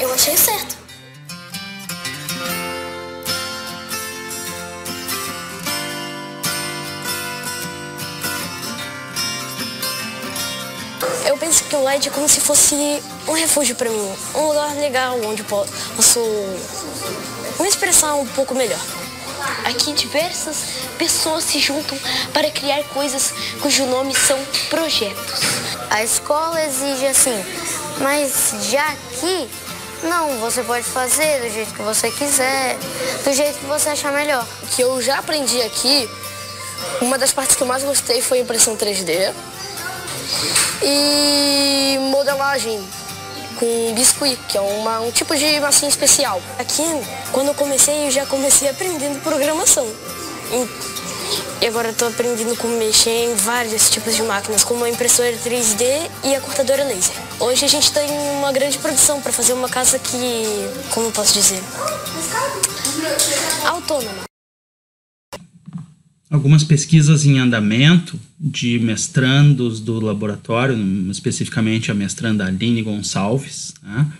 eu achei certo. Eu penso que o Light é como se fosse um refúgio para mim, um lugar legal onde po- posso me expressar um pouco melhor. Aqui diversas pessoas se juntam para criar coisas cujo nome são projetos. A escola exige assim, mas já aqui, não, você pode fazer do jeito que você quiser, do jeito que você achar melhor. O que eu já aprendi aqui, uma das partes que eu mais gostei foi impressão 3D e modelagem com biscuit, que é uma- um tipo de massinha especial. Aqui, quando eu comecei, eu já comecei aprendendo programação. E- agora tô aprendendo como mexer em vários tipos de máquinas, como a impressora 3D e a cortadora laser. Hoje a gente tem uma grande produção para fazer uma casa que, como posso dizer, autônoma. Algumas pesquisas em andamento de mestrandos do laboratório, especificamente a mestranda Aline Gonçalves, né,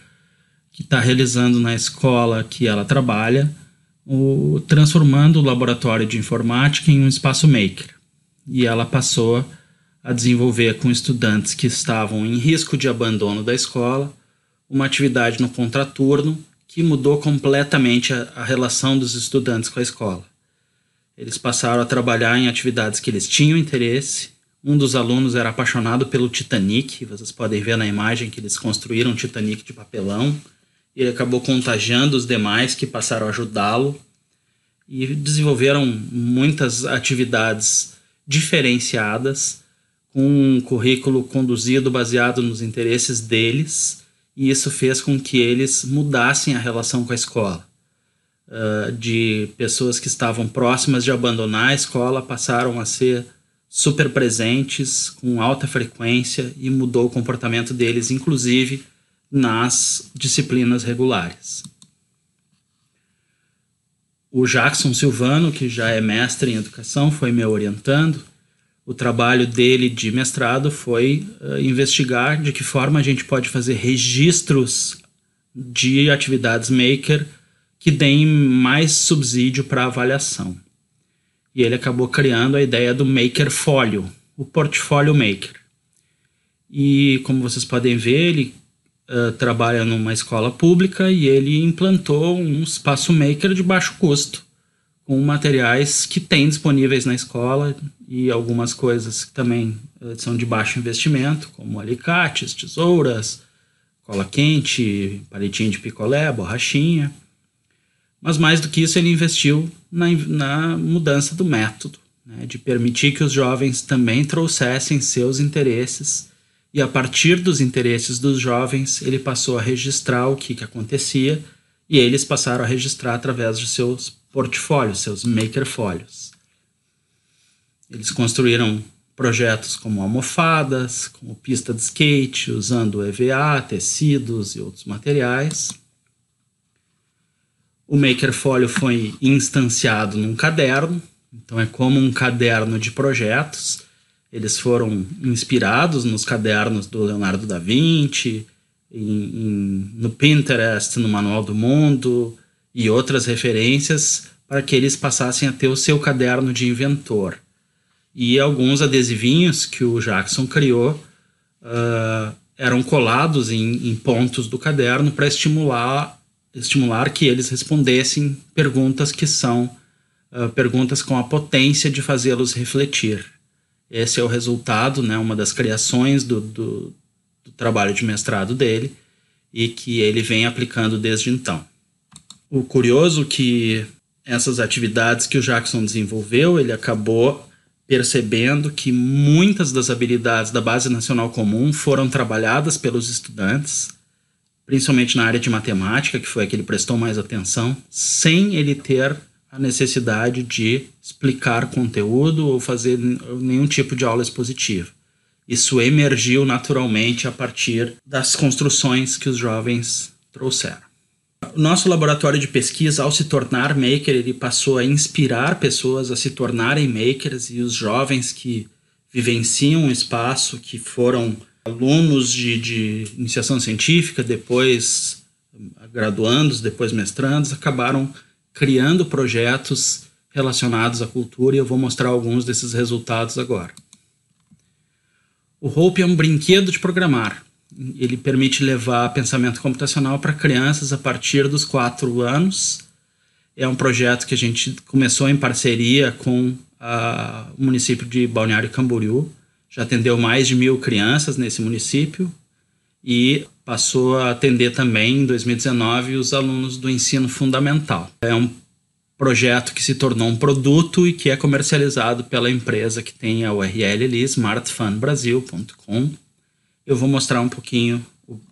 que está realizando na escola que ela trabalha, o, transformando o laboratório de informática em um espaço maker. E ela passou a desenvolver com estudantes que estavam em risco de abandono da escola uma atividade no contraturno que mudou completamente a, a relação dos estudantes com a escola. Eles passaram a trabalhar em atividades que eles tinham interesse. Um dos alunos era apaixonado pelo Titanic, vocês podem ver na imagem que eles construíram um Titanic de papelão. Ele acabou contagiando os demais que passaram a ajudá-lo e desenvolveram muitas atividades diferenciadas com um currículo conduzido baseado nos interesses deles, e isso fez com que eles mudassem a relação com a escola. Uh, de pessoas que estavam próximas de abandonar a escola passaram a ser super presentes, com alta frequência, e mudou o comportamento deles, inclusive nas disciplinas regulares. O Jackson Silvano, que já é mestre em educação, foi me orientando. O trabalho dele de mestrado foi uh, investigar de que forma a gente pode fazer registros de atividades maker que deem mais subsídio para avaliação. E ele acabou criando a ideia do Maker Folio, o Portfólio Maker. E como vocês podem ver, ele uh, trabalha numa escola pública e ele implantou um espaço maker de baixo custo, com materiais que tem disponíveis na escola e algumas coisas que também uh, são de baixo investimento, como alicates, tesouras, cola quente, palitinho de picolé, borrachinha. Mas mais do que isso, ele investiu na, na mudança do método. né, de permitir que os jovens também trouxessem seus interesses e a partir dos interesses dos jovens ele passou a registrar o que, que acontecia e eles passaram a registrar através de seus portfólios, seus makerfólios. Eles construíram projetos como almofadas, como pista de skate, usando EVA, tecidos e outros materiais. O Makerfolio foi instanciado num caderno, então é como um caderno de projetos. Eles foram inspirados nos cadernos do Leonardo da Vinci, em, em, no Pinterest, no Manual do Mundo e outras referências para que eles passassem a ter o seu caderno de inventor. E alguns adesivinhos que o Jackson criou uh, eram colados em, em pontos do caderno para estimular, estimular que eles respondessem perguntas que são uh, perguntas com a potência de fazê-los refletir. Esse é o resultado, né, uma das criações do, do, do trabalho de mestrado dele e que ele vem aplicando desde então. O curioso que essas atividades que o Jackson desenvolveu, ele acabou percebendo que muitas das habilidades da Base Nacional Comum foram trabalhadas pelos estudantes, principalmente na área de matemática, que foi a que ele prestou mais atenção, sem ele ter a necessidade de explicar conteúdo ou fazer nenhum tipo de aula expositiva. Isso emergiu naturalmente a partir das construções que os jovens trouxeram. O nosso laboratório de pesquisa, ao se tornar maker, ele passou a inspirar pessoas a se tornarem makers e os jovens que vivenciam o espaço, que foram alunos de, de iniciação científica, depois graduandos, depois mestrandos, acabaram criando projetos relacionados à cultura e eu vou mostrar alguns desses resultados agora. O Hope é um brinquedo de programar. Ele permite levar pensamento computacional para crianças a partir dos quatro anos. É um projeto que a gente começou em parceria com a, o município de Balneário Camboriú. Já atendeu mais de mil crianças nesse município e passou a atender também em 2019 os alunos do ensino fundamental. É um projeto que se tornou um produto e que é comercializado pela empresa que tem a URL ali, smartfunbrasil.com. Eu vou mostrar um pouquinho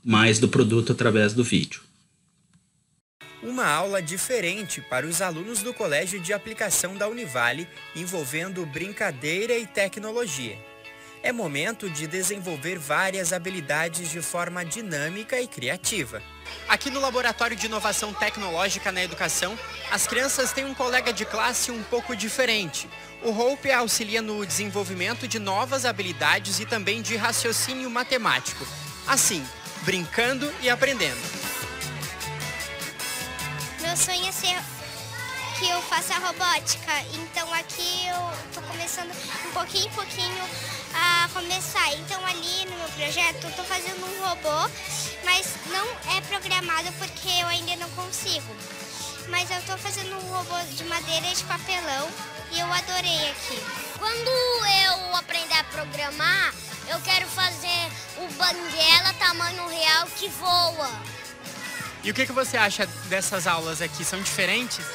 mais do produto através do vídeo. Uma aula diferente para os alunos do Colégio de Aplicação da Univale, envolvendo brincadeira e tecnologia. É momento de desenvolver várias habilidades de forma dinâmica e criativa. Aqui no Laboratório de Inovação Tecnológica na Educação, as crianças têm um colega de classe um pouco diferente. O Hope auxilia no desenvolvimento de novas habilidades e também de raciocínio matemático. Assim, brincando e aprendendo. Meu sonho é ser que eu faça robótica, então aqui eu estou começando um pouquinho em pouquinho a começar. Então ali no meu projeto eu estou fazendo um robô, mas não é programado porque eu ainda não consigo. Mas eu estou fazendo um robô de madeira e de papelão e eu adorei aqui. Quando eu aprender a programar, eu quero fazer o banguela tamanho real que voa. E o que, que você acha dessas aulas aqui? São diferentes?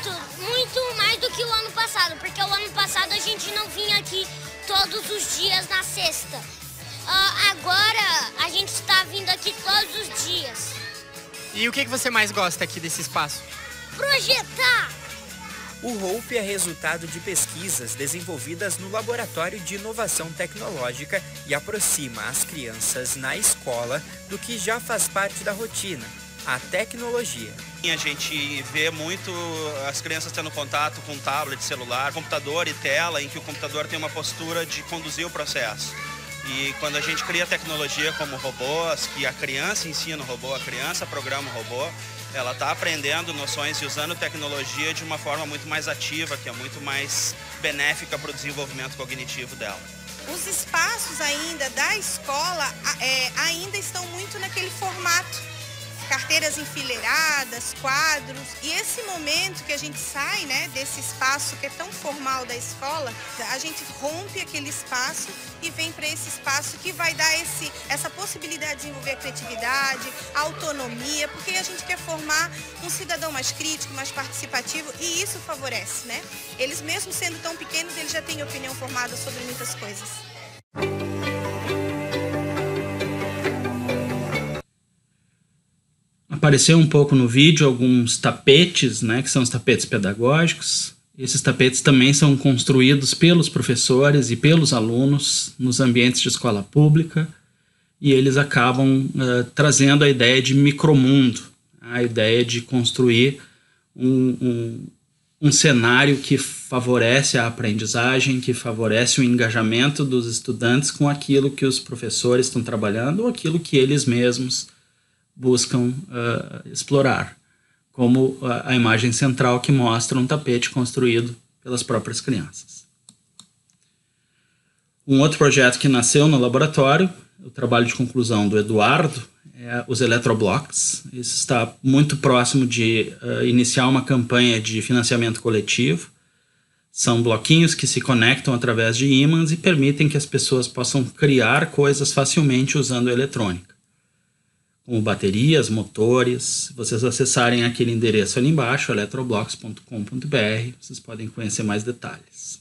Muito, muito mais do que o ano passado, porque o ano passado a gente não vinha aqui todos os dias na sexta. Uh, agora a gente está vindo aqui todos os dias. E o que, que você mais gosta aqui desse espaço? Projetar! O Hope é resultado de pesquisas desenvolvidas no Laboratório de Inovação Tecnológica e aproxima as crianças na escola do que já faz parte da rotina, a tecnologia. A gente vê muito as crianças tendo contato com tablet, celular, computador e tela, em que o computador tem uma postura de conduzir o processo. E quando a gente cria tecnologia como robôs, que a criança ensina o robô, a criança programa o robô, ela está aprendendo noções e usando tecnologia de uma forma muito mais ativa, que é muito mais benéfica para o desenvolvimento cognitivo dela. Os espaços ainda da escola é, ainda estão muito naquele formato carteiras enfileiradas, quadros. E esse momento que a gente sai, né, desse espaço que é tão formal da escola, a gente rompe aquele espaço e vem para esse espaço que vai dar esse, essa possibilidade de desenvolver a criatividade, a autonomia, porque a gente quer formar um cidadão mais crítico, mais participativo e isso favorece, né? Eles mesmo sendo tão pequenos, eles já têm opinião formada sobre muitas coisas. Apareceu um pouco no vídeo alguns tapetes, né, que são os tapetes pedagógicos. Esses tapetes também são construídos pelos professores e pelos alunos nos ambientes de escola pública e eles acabam uh, trazendo a ideia de micromundo, a ideia de construir um, um, um cenário que favorece a aprendizagem, que favorece o engajamento dos estudantes com aquilo que os professores estão trabalhando ou aquilo que eles mesmos buscam uh, explorar, como a, a imagem central que mostra um tapete construído pelas próprias crianças. Um outro projeto que nasceu no laboratório, o trabalho de conclusão do Eduardo, é os Eletroblocks. Isso está muito próximo de uh, iniciar uma campanha de financiamento coletivo. São bloquinhos que se conectam através de ímãs e permitem que as pessoas possam criar coisas facilmente usando eletrônica, como baterias, motores. Vocês acessarem aquele endereço ali embaixo, eletroblocks.com.br, vocês podem conhecer mais detalhes.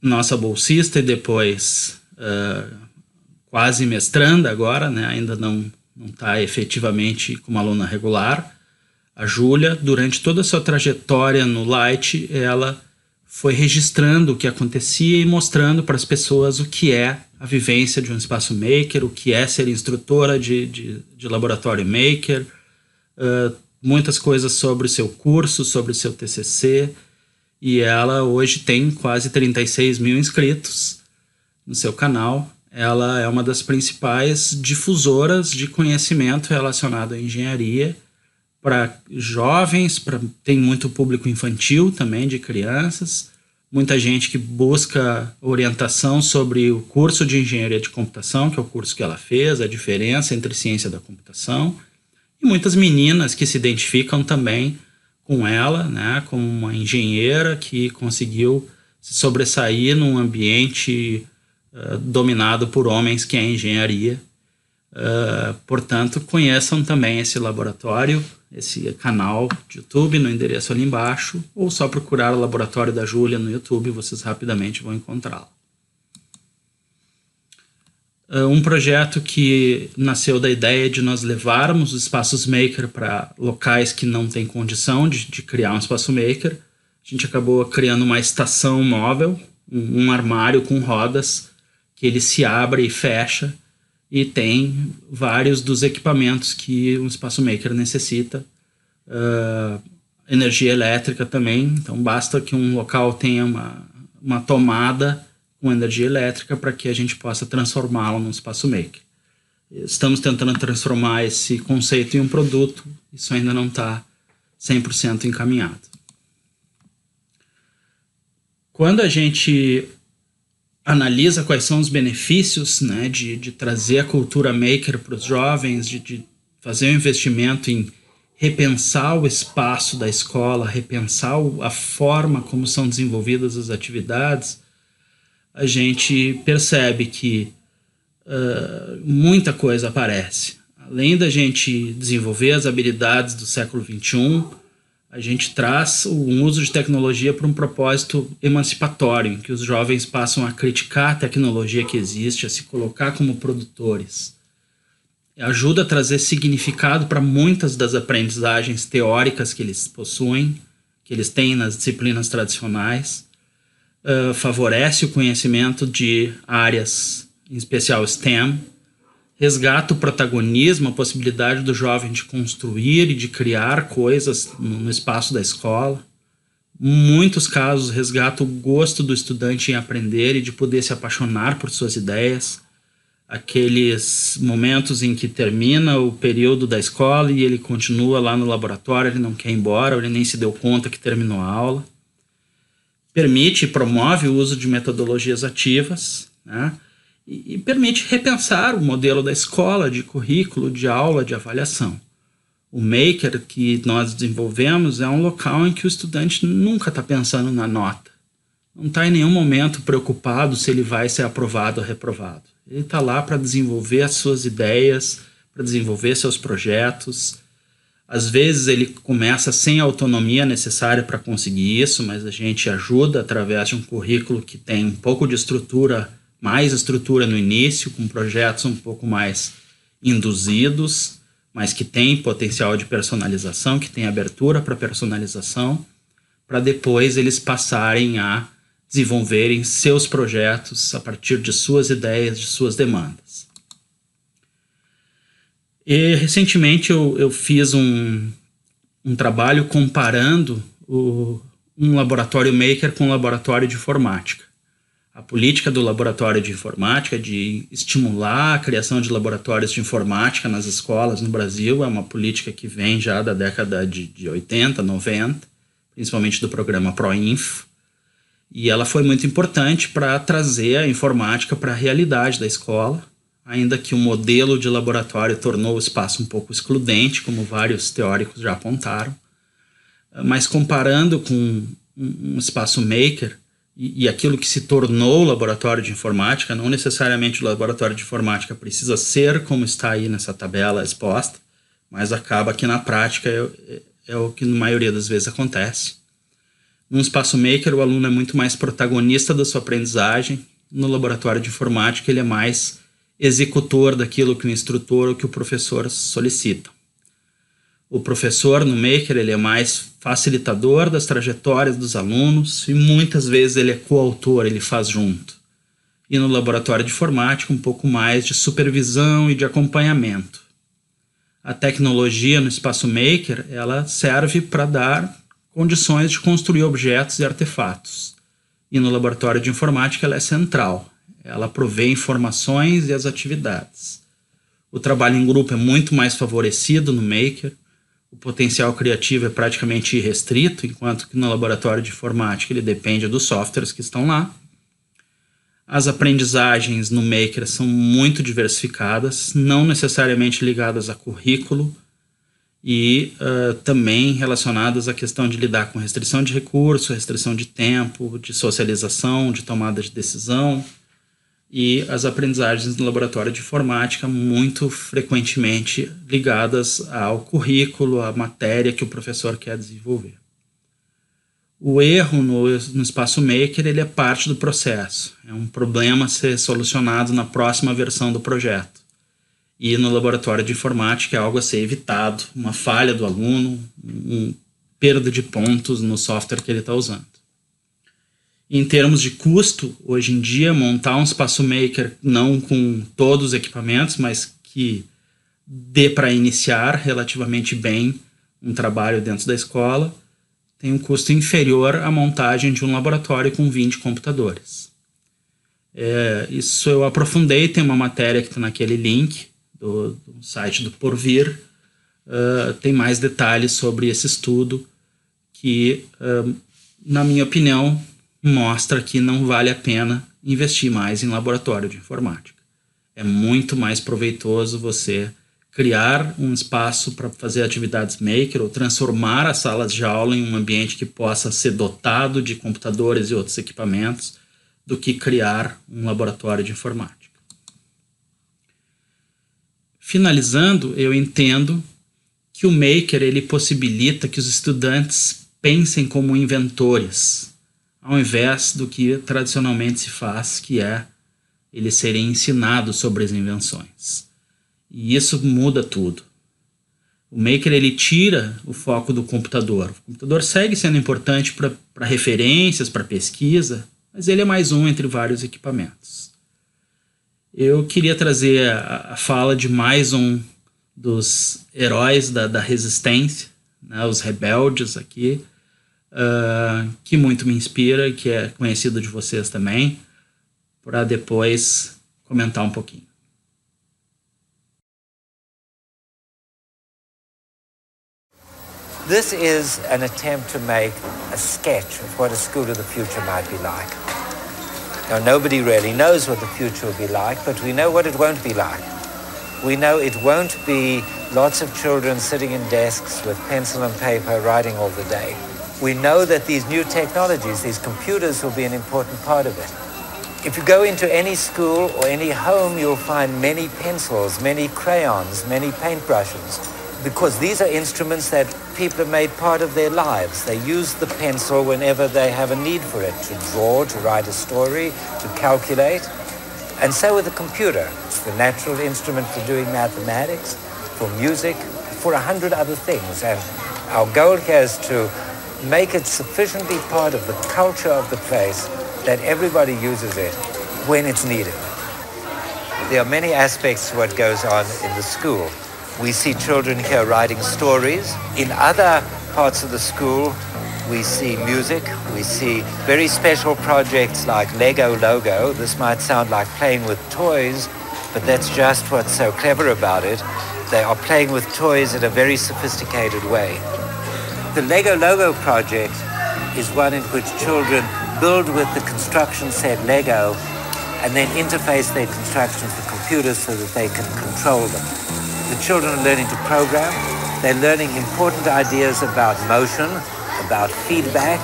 Nossa bolsista e depois uh, quase mestranda agora, né? ainda não não está efetivamente como aluna regular. A Júlia, durante toda a sua trajetória no Light, ela foi registrando o que acontecia e mostrando para as pessoas o que é a vivência de um espaço maker, o que é ser instrutora de, de, de laboratório maker, uh, muitas coisas sobre o seu curso, sobre o seu TCC, e ela hoje tem quase 36 mil inscritos no seu canal. Ela é uma das principais difusoras de conhecimento relacionado à engenharia para jovens, pra, tem muito público infantil também, de crianças, muita gente que busca orientação sobre o curso de engenharia de computação, que é o curso que ela fez, a diferença entre ciência da computação, e muitas meninas que se identificam também com ela, né, como uma engenheira que conseguiu se sobressair num ambiente eh, dominado por homens, que é a engenharia. Uh, portanto, conheçam também esse laboratório, esse canal de YouTube no endereço ali embaixo, ou só procurar o Laboratório da Júlia no YouTube, vocês rapidamente vão encontrá-lo. Uh, um projeto que nasceu da ideia de nós levarmos os espaços maker para locais que não têm condição de, de, criar um espaço maker. A gente acabou criando uma estação móvel, um, um armário com rodas que ele se abre e fecha e tem vários dos equipamentos que um espaço maker necessita. Uh, energia elétrica também, então basta que um local tenha uma, uma tomada com energia elétrica para que a gente possa transformá-lo num espaço maker. Estamos tentando transformar esse conceito em um produto, isso ainda não está 100% encaminhado. Quando a gente analisa quais são os benefícios né, de, de trazer a cultura maker para os jovens, de, de fazer um investimento em repensar o espaço da escola, repensar a forma como são desenvolvidas as atividades, a gente percebe que uh, muita coisa aparece. Além da gente desenvolver as habilidades do século XXI, a gente traz um uso de tecnologia para um propósito emancipatório, em que os jovens passam a criticar a tecnologia que existe, a se colocar como produtores. Ajuda a trazer significado para muitas das aprendizagens teóricas que eles possuem, que eles têm nas disciplinas tradicionais. Uh, favorece o conhecimento de áreas, em especial STEM, resgata o protagonismo, a possibilidade do jovem de construir e de criar coisas no espaço da escola. Muitos casos, resgata o gosto do estudante em aprender e de poder se apaixonar por suas ideias. Aqueles momentos em que termina o período da escola e ele continua lá no laboratório, ele não quer ir embora, ele nem se deu conta que terminou a aula. Permite e promove o uso de metodologias ativas, né? E, e permite repensar o modelo da escola, de currículo, de aula, de avaliação. O Maker que nós desenvolvemos é um local em que o estudante nunca está pensando na nota. Não está em nenhum momento preocupado se ele vai ser aprovado ou reprovado. Ele está lá para desenvolver as suas ideias, para desenvolver seus projetos. Às vezes ele começa sem a autonomia necessária para conseguir isso, mas a gente ajuda através de um currículo que tem um pouco de estrutura, mais estrutura no início, com projetos um pouco mais induzidos mas que tem potencial de personalização, que tem abertura para personalização, para depois eles passarem a desenvolverem seus projetos a partir de suas ideias, de suas demandas. E recentemente eu, eu fiz um, um trabalho comparando o, um laboratório maker com um laboratório de informática a política do laboratório de informática de estimular a criação de laboratórios de informática nas escolas no Brasil é uma política que vem já da década de, de 80, 90, principalmente do programa ProInfo, e ela foi muito importante para trazer a informática para a realidade da escola, ainda que o modelo de laboratório tornou o espaço um pouco excludente, como vários teóricos já apontaram. Mas comparando com um espaço maker, e, e aquilo que se tornou laboratório de informática, não necessariamente o laboratório de informática precisa ser como está aí nessa tabela exposta, mas acaba que na prática é, é, é o que na maioria das vezes acontece. Num espaço maker, o aluno é muito mais protagonista da sua aprendizagem. No laboratório de informática, ele é mais executor daquilo que o instrutor ou que o professor solicita. O professor no Maker ele é mais facilitador das trajetórias dos alunos e muitas vezes ele é coautor, ele faz junto. E no laboratório de informática um pouco mais de supervisão e de acompanhamento. A tecnologia no espaço Maker ela serve para dar condições de construir objetos e artefatos. E no laboratório de informática ela é central. Ela provê informações e as atividades. O trabalho em grupo é muito mais favorecido no Maker o potencial criativo é praticamente irrestrito, enquanto que no laboratório de informática ele depende dos softwares que estão lá. As aprendizagens no Maker são muito diversificadas, não necessariamente ligadas a currículo e uh, também relacionadas à questão de lidar com restrição de recurso, restrição de tempo, de socialização, de tomada de decisão e as aprendizagens no laboratório de informática muito frequentemente ligadas ao currículo, à matéria que o professor quer desenvolver. O erro no, no espaço maker ele é parte do processo, é um problema a ser solucionado na próxima versão do projeto. E no laboratório de informática é algo a ser evitado, uma falha do aluno, um perda de pontos no software que ele está usando. Em termos de custo, hoje em dia, montar um espaço maker não com todos os equipamentos, mas que dê para iniciar relativamente bem um trabalho dentro da escola, tem um custo inferior à montagem de um laboratório com 20 computadores. É, isso eu aprofundei, tem uma matéria que está naquele link do, do, site do Porvir, uh, tem mais detalhes sobre esse estudo que, uh, na minha opinião, mostra que não vale a pena investir mais em laboratório de informática. É muito mais proveitoso você criar um espaço para fazer atividades maker ou transformar as salas de aula em um ambiente que possa ser dotado de computadores e outros equipamentos do que criar um laboratório de informática. Finalizando, eu entendo que o maker ele possibilita que os estudantes pensem como inventores, ao invés do que tradicionalmente se faz, que é eles serem ensinados sobre as invenções. E isso muda tudo. O maker ele tira o foco do computador. O computador segue sendo importante para referências, para pesquisa, mas ele é mais um entre vários equipamentos. Eu queria trazer a, a fala de mais um dos heróis da, da resistência, né, os rebeldes aqui, uh, que muito me inspira, que é conhecido de vocês também, para depois comentar um pouquinho. This is an attempt to make a sketch of what a school of the future might be like. Now, nobody really knows what the future will be like, but we know what it won't be like. We know it won't be lots of children sitting in desks with pencil and paper writing all the day. We know that these new technologies, these computers, will be an important part of it. If you go into any school or any home, you'll find many pencils, many crayons, many paintbrushes, because these are instruments that people have made part of their lives. They use the pencil whenever they have a need for it, to draw, to write a story, to calculate. And so with the computer. It's the natural instrument for doing mathematics, for music, for a hundred other things. And our goal here is to make it sufficiently part of the culture of the place that everybody uses it when it's needed. There are many aspects to what goes on in the school. We see children here writing stories. In other parts of the school, we see music. We see very special projects like Lego Logo. This might sound like playing with toys, but that's just what's so clever about it. They are playing with toys in a very sophisticated way. The Lego Logo project is one in which children build with the construction set Lego and then interface their constructions with computers so that they can control them. The children are learning to program. They're learning important ideas about motion, about feedback.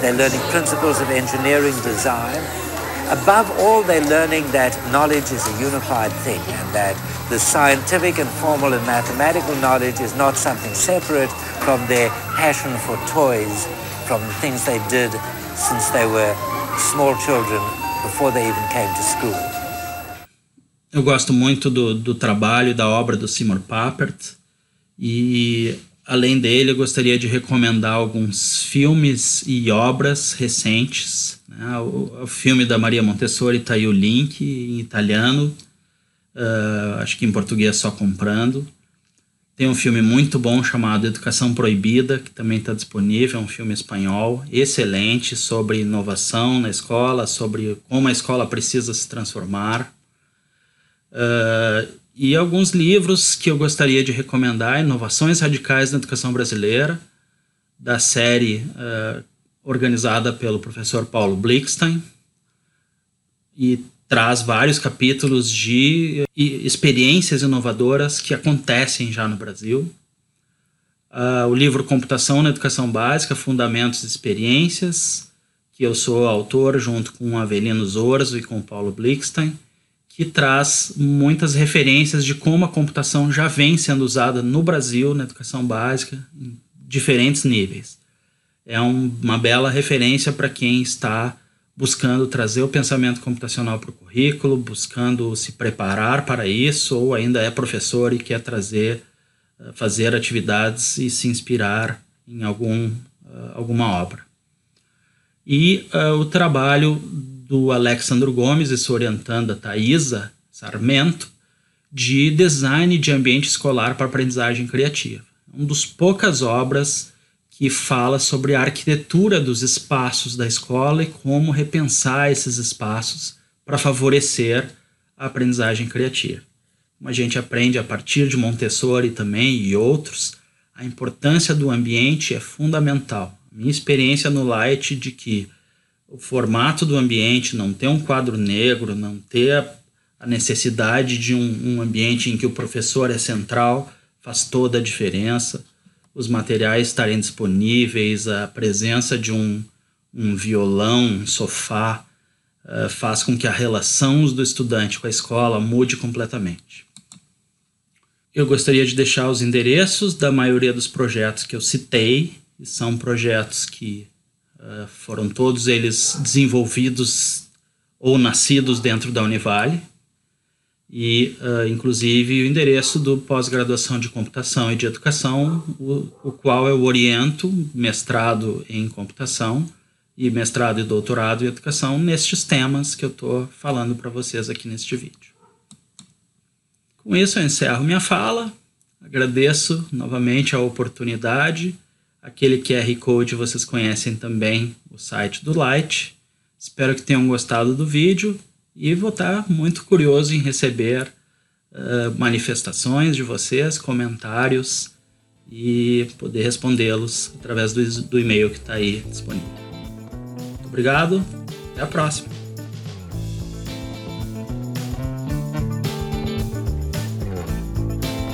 They're learning principles of engineering design. Above all, they're learning that knowledge is a unified thing and that the scientific and formal and mathematical knowledge is not something separate from their passion for toys, from the things they did since they were small children before they even came to school. Eu gosto muito do, do trabalho da obra do Seymour Papert e além dele eu gostaria de recomendar alguns filmes e obras recentes. Né? O, o, filme da Maria Montessori está aí o link em italiano, uh, acho que em português só comprando. Tem um filme muito bom chamado Educação Proibida, que também está disponível, é um filme espanhol excelente sobre inovação na escola, sobre como a escola precisa se transformar. Uh, e alguns livros que eu gostaria de recomendar: Inovações Radicais na Educação Brasileira, da série uh, organizada pelo professor Paulo Blickstein. E traz vários capítulos de experiências inovadoras que acontecem já no Brasil. Uh, o livro Computação na Educação Básica, Fundamentos e Experiências, que eu sou autor junto com Avelino Zorzo e com Paulo Blickstein, que traz muitas referências de como a computação já vem sendo usada no Brasil na educação básica em diferentes níveis. É um, uma bela referência para quem está buscando trazer o pensamento computacional para o currículo, buscando se preparar para isso, ou ainda é professor e quer trazer, eh, fazer atividades e se inspirar em algum, eh, alguma obra. E uh, o trabalho do Alexandro Gomes e sua orientanda Thaisa Sarmento de design de ambiente escolar para aprendizagem criativa. Um dos poucas obras que fala sobre a arquitetura dos espaços da escola e como repensar esses espaços para favorecer a aprendizagem criativa. Como a gente aprende a partir de Montessori também e outros, a importância do ambiente é fundamental. Minha experiência no Light de que o formato do ambiente, não ter um quadro negro, não ter a necessidade de um, um ambiente em que o professor é central, faz toda a diferença os materiais estarem disponíveis, a presença de um, um violão, um sofá, uh, faz com que a relação do estudante com a escola mude completamente. Eu gostaria de deixar os endereços da maioria dos projetos que eu citei, e são projetos que uh, foram todos eles desenvolvidos ou nascidos dentro da Univale, e uh, inclusive o endereço do pós-graduação de computação e de educação, o, o, qual eu oriento mestrado em computação e mestrado e doutorado em educação nestes temas que eu estou falando para vocês aqui neste vídeo. Com isso eu encerro minha fala, agradeço novamente a oportunidade, aquele QR Code vocês conhecem também o site do Light, espero que tenham gostado do vídeo e vou estar muito curioso em receber uh, manifestações de vocês, comentários e poder respondê-los através do, do e-mail que está aí disponível. Muito obrigado, até a próxima!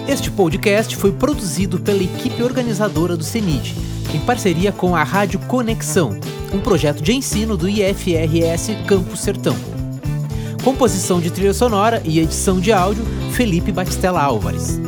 Este podcast foi produzido pela equipe organizadora do CENIT, em parceria com a Rádio Conexão, um projeto de ensino do IFRS Campo Sertão. Composição de trilha sonora e edição de áudio, Felipe Batistella Álvares.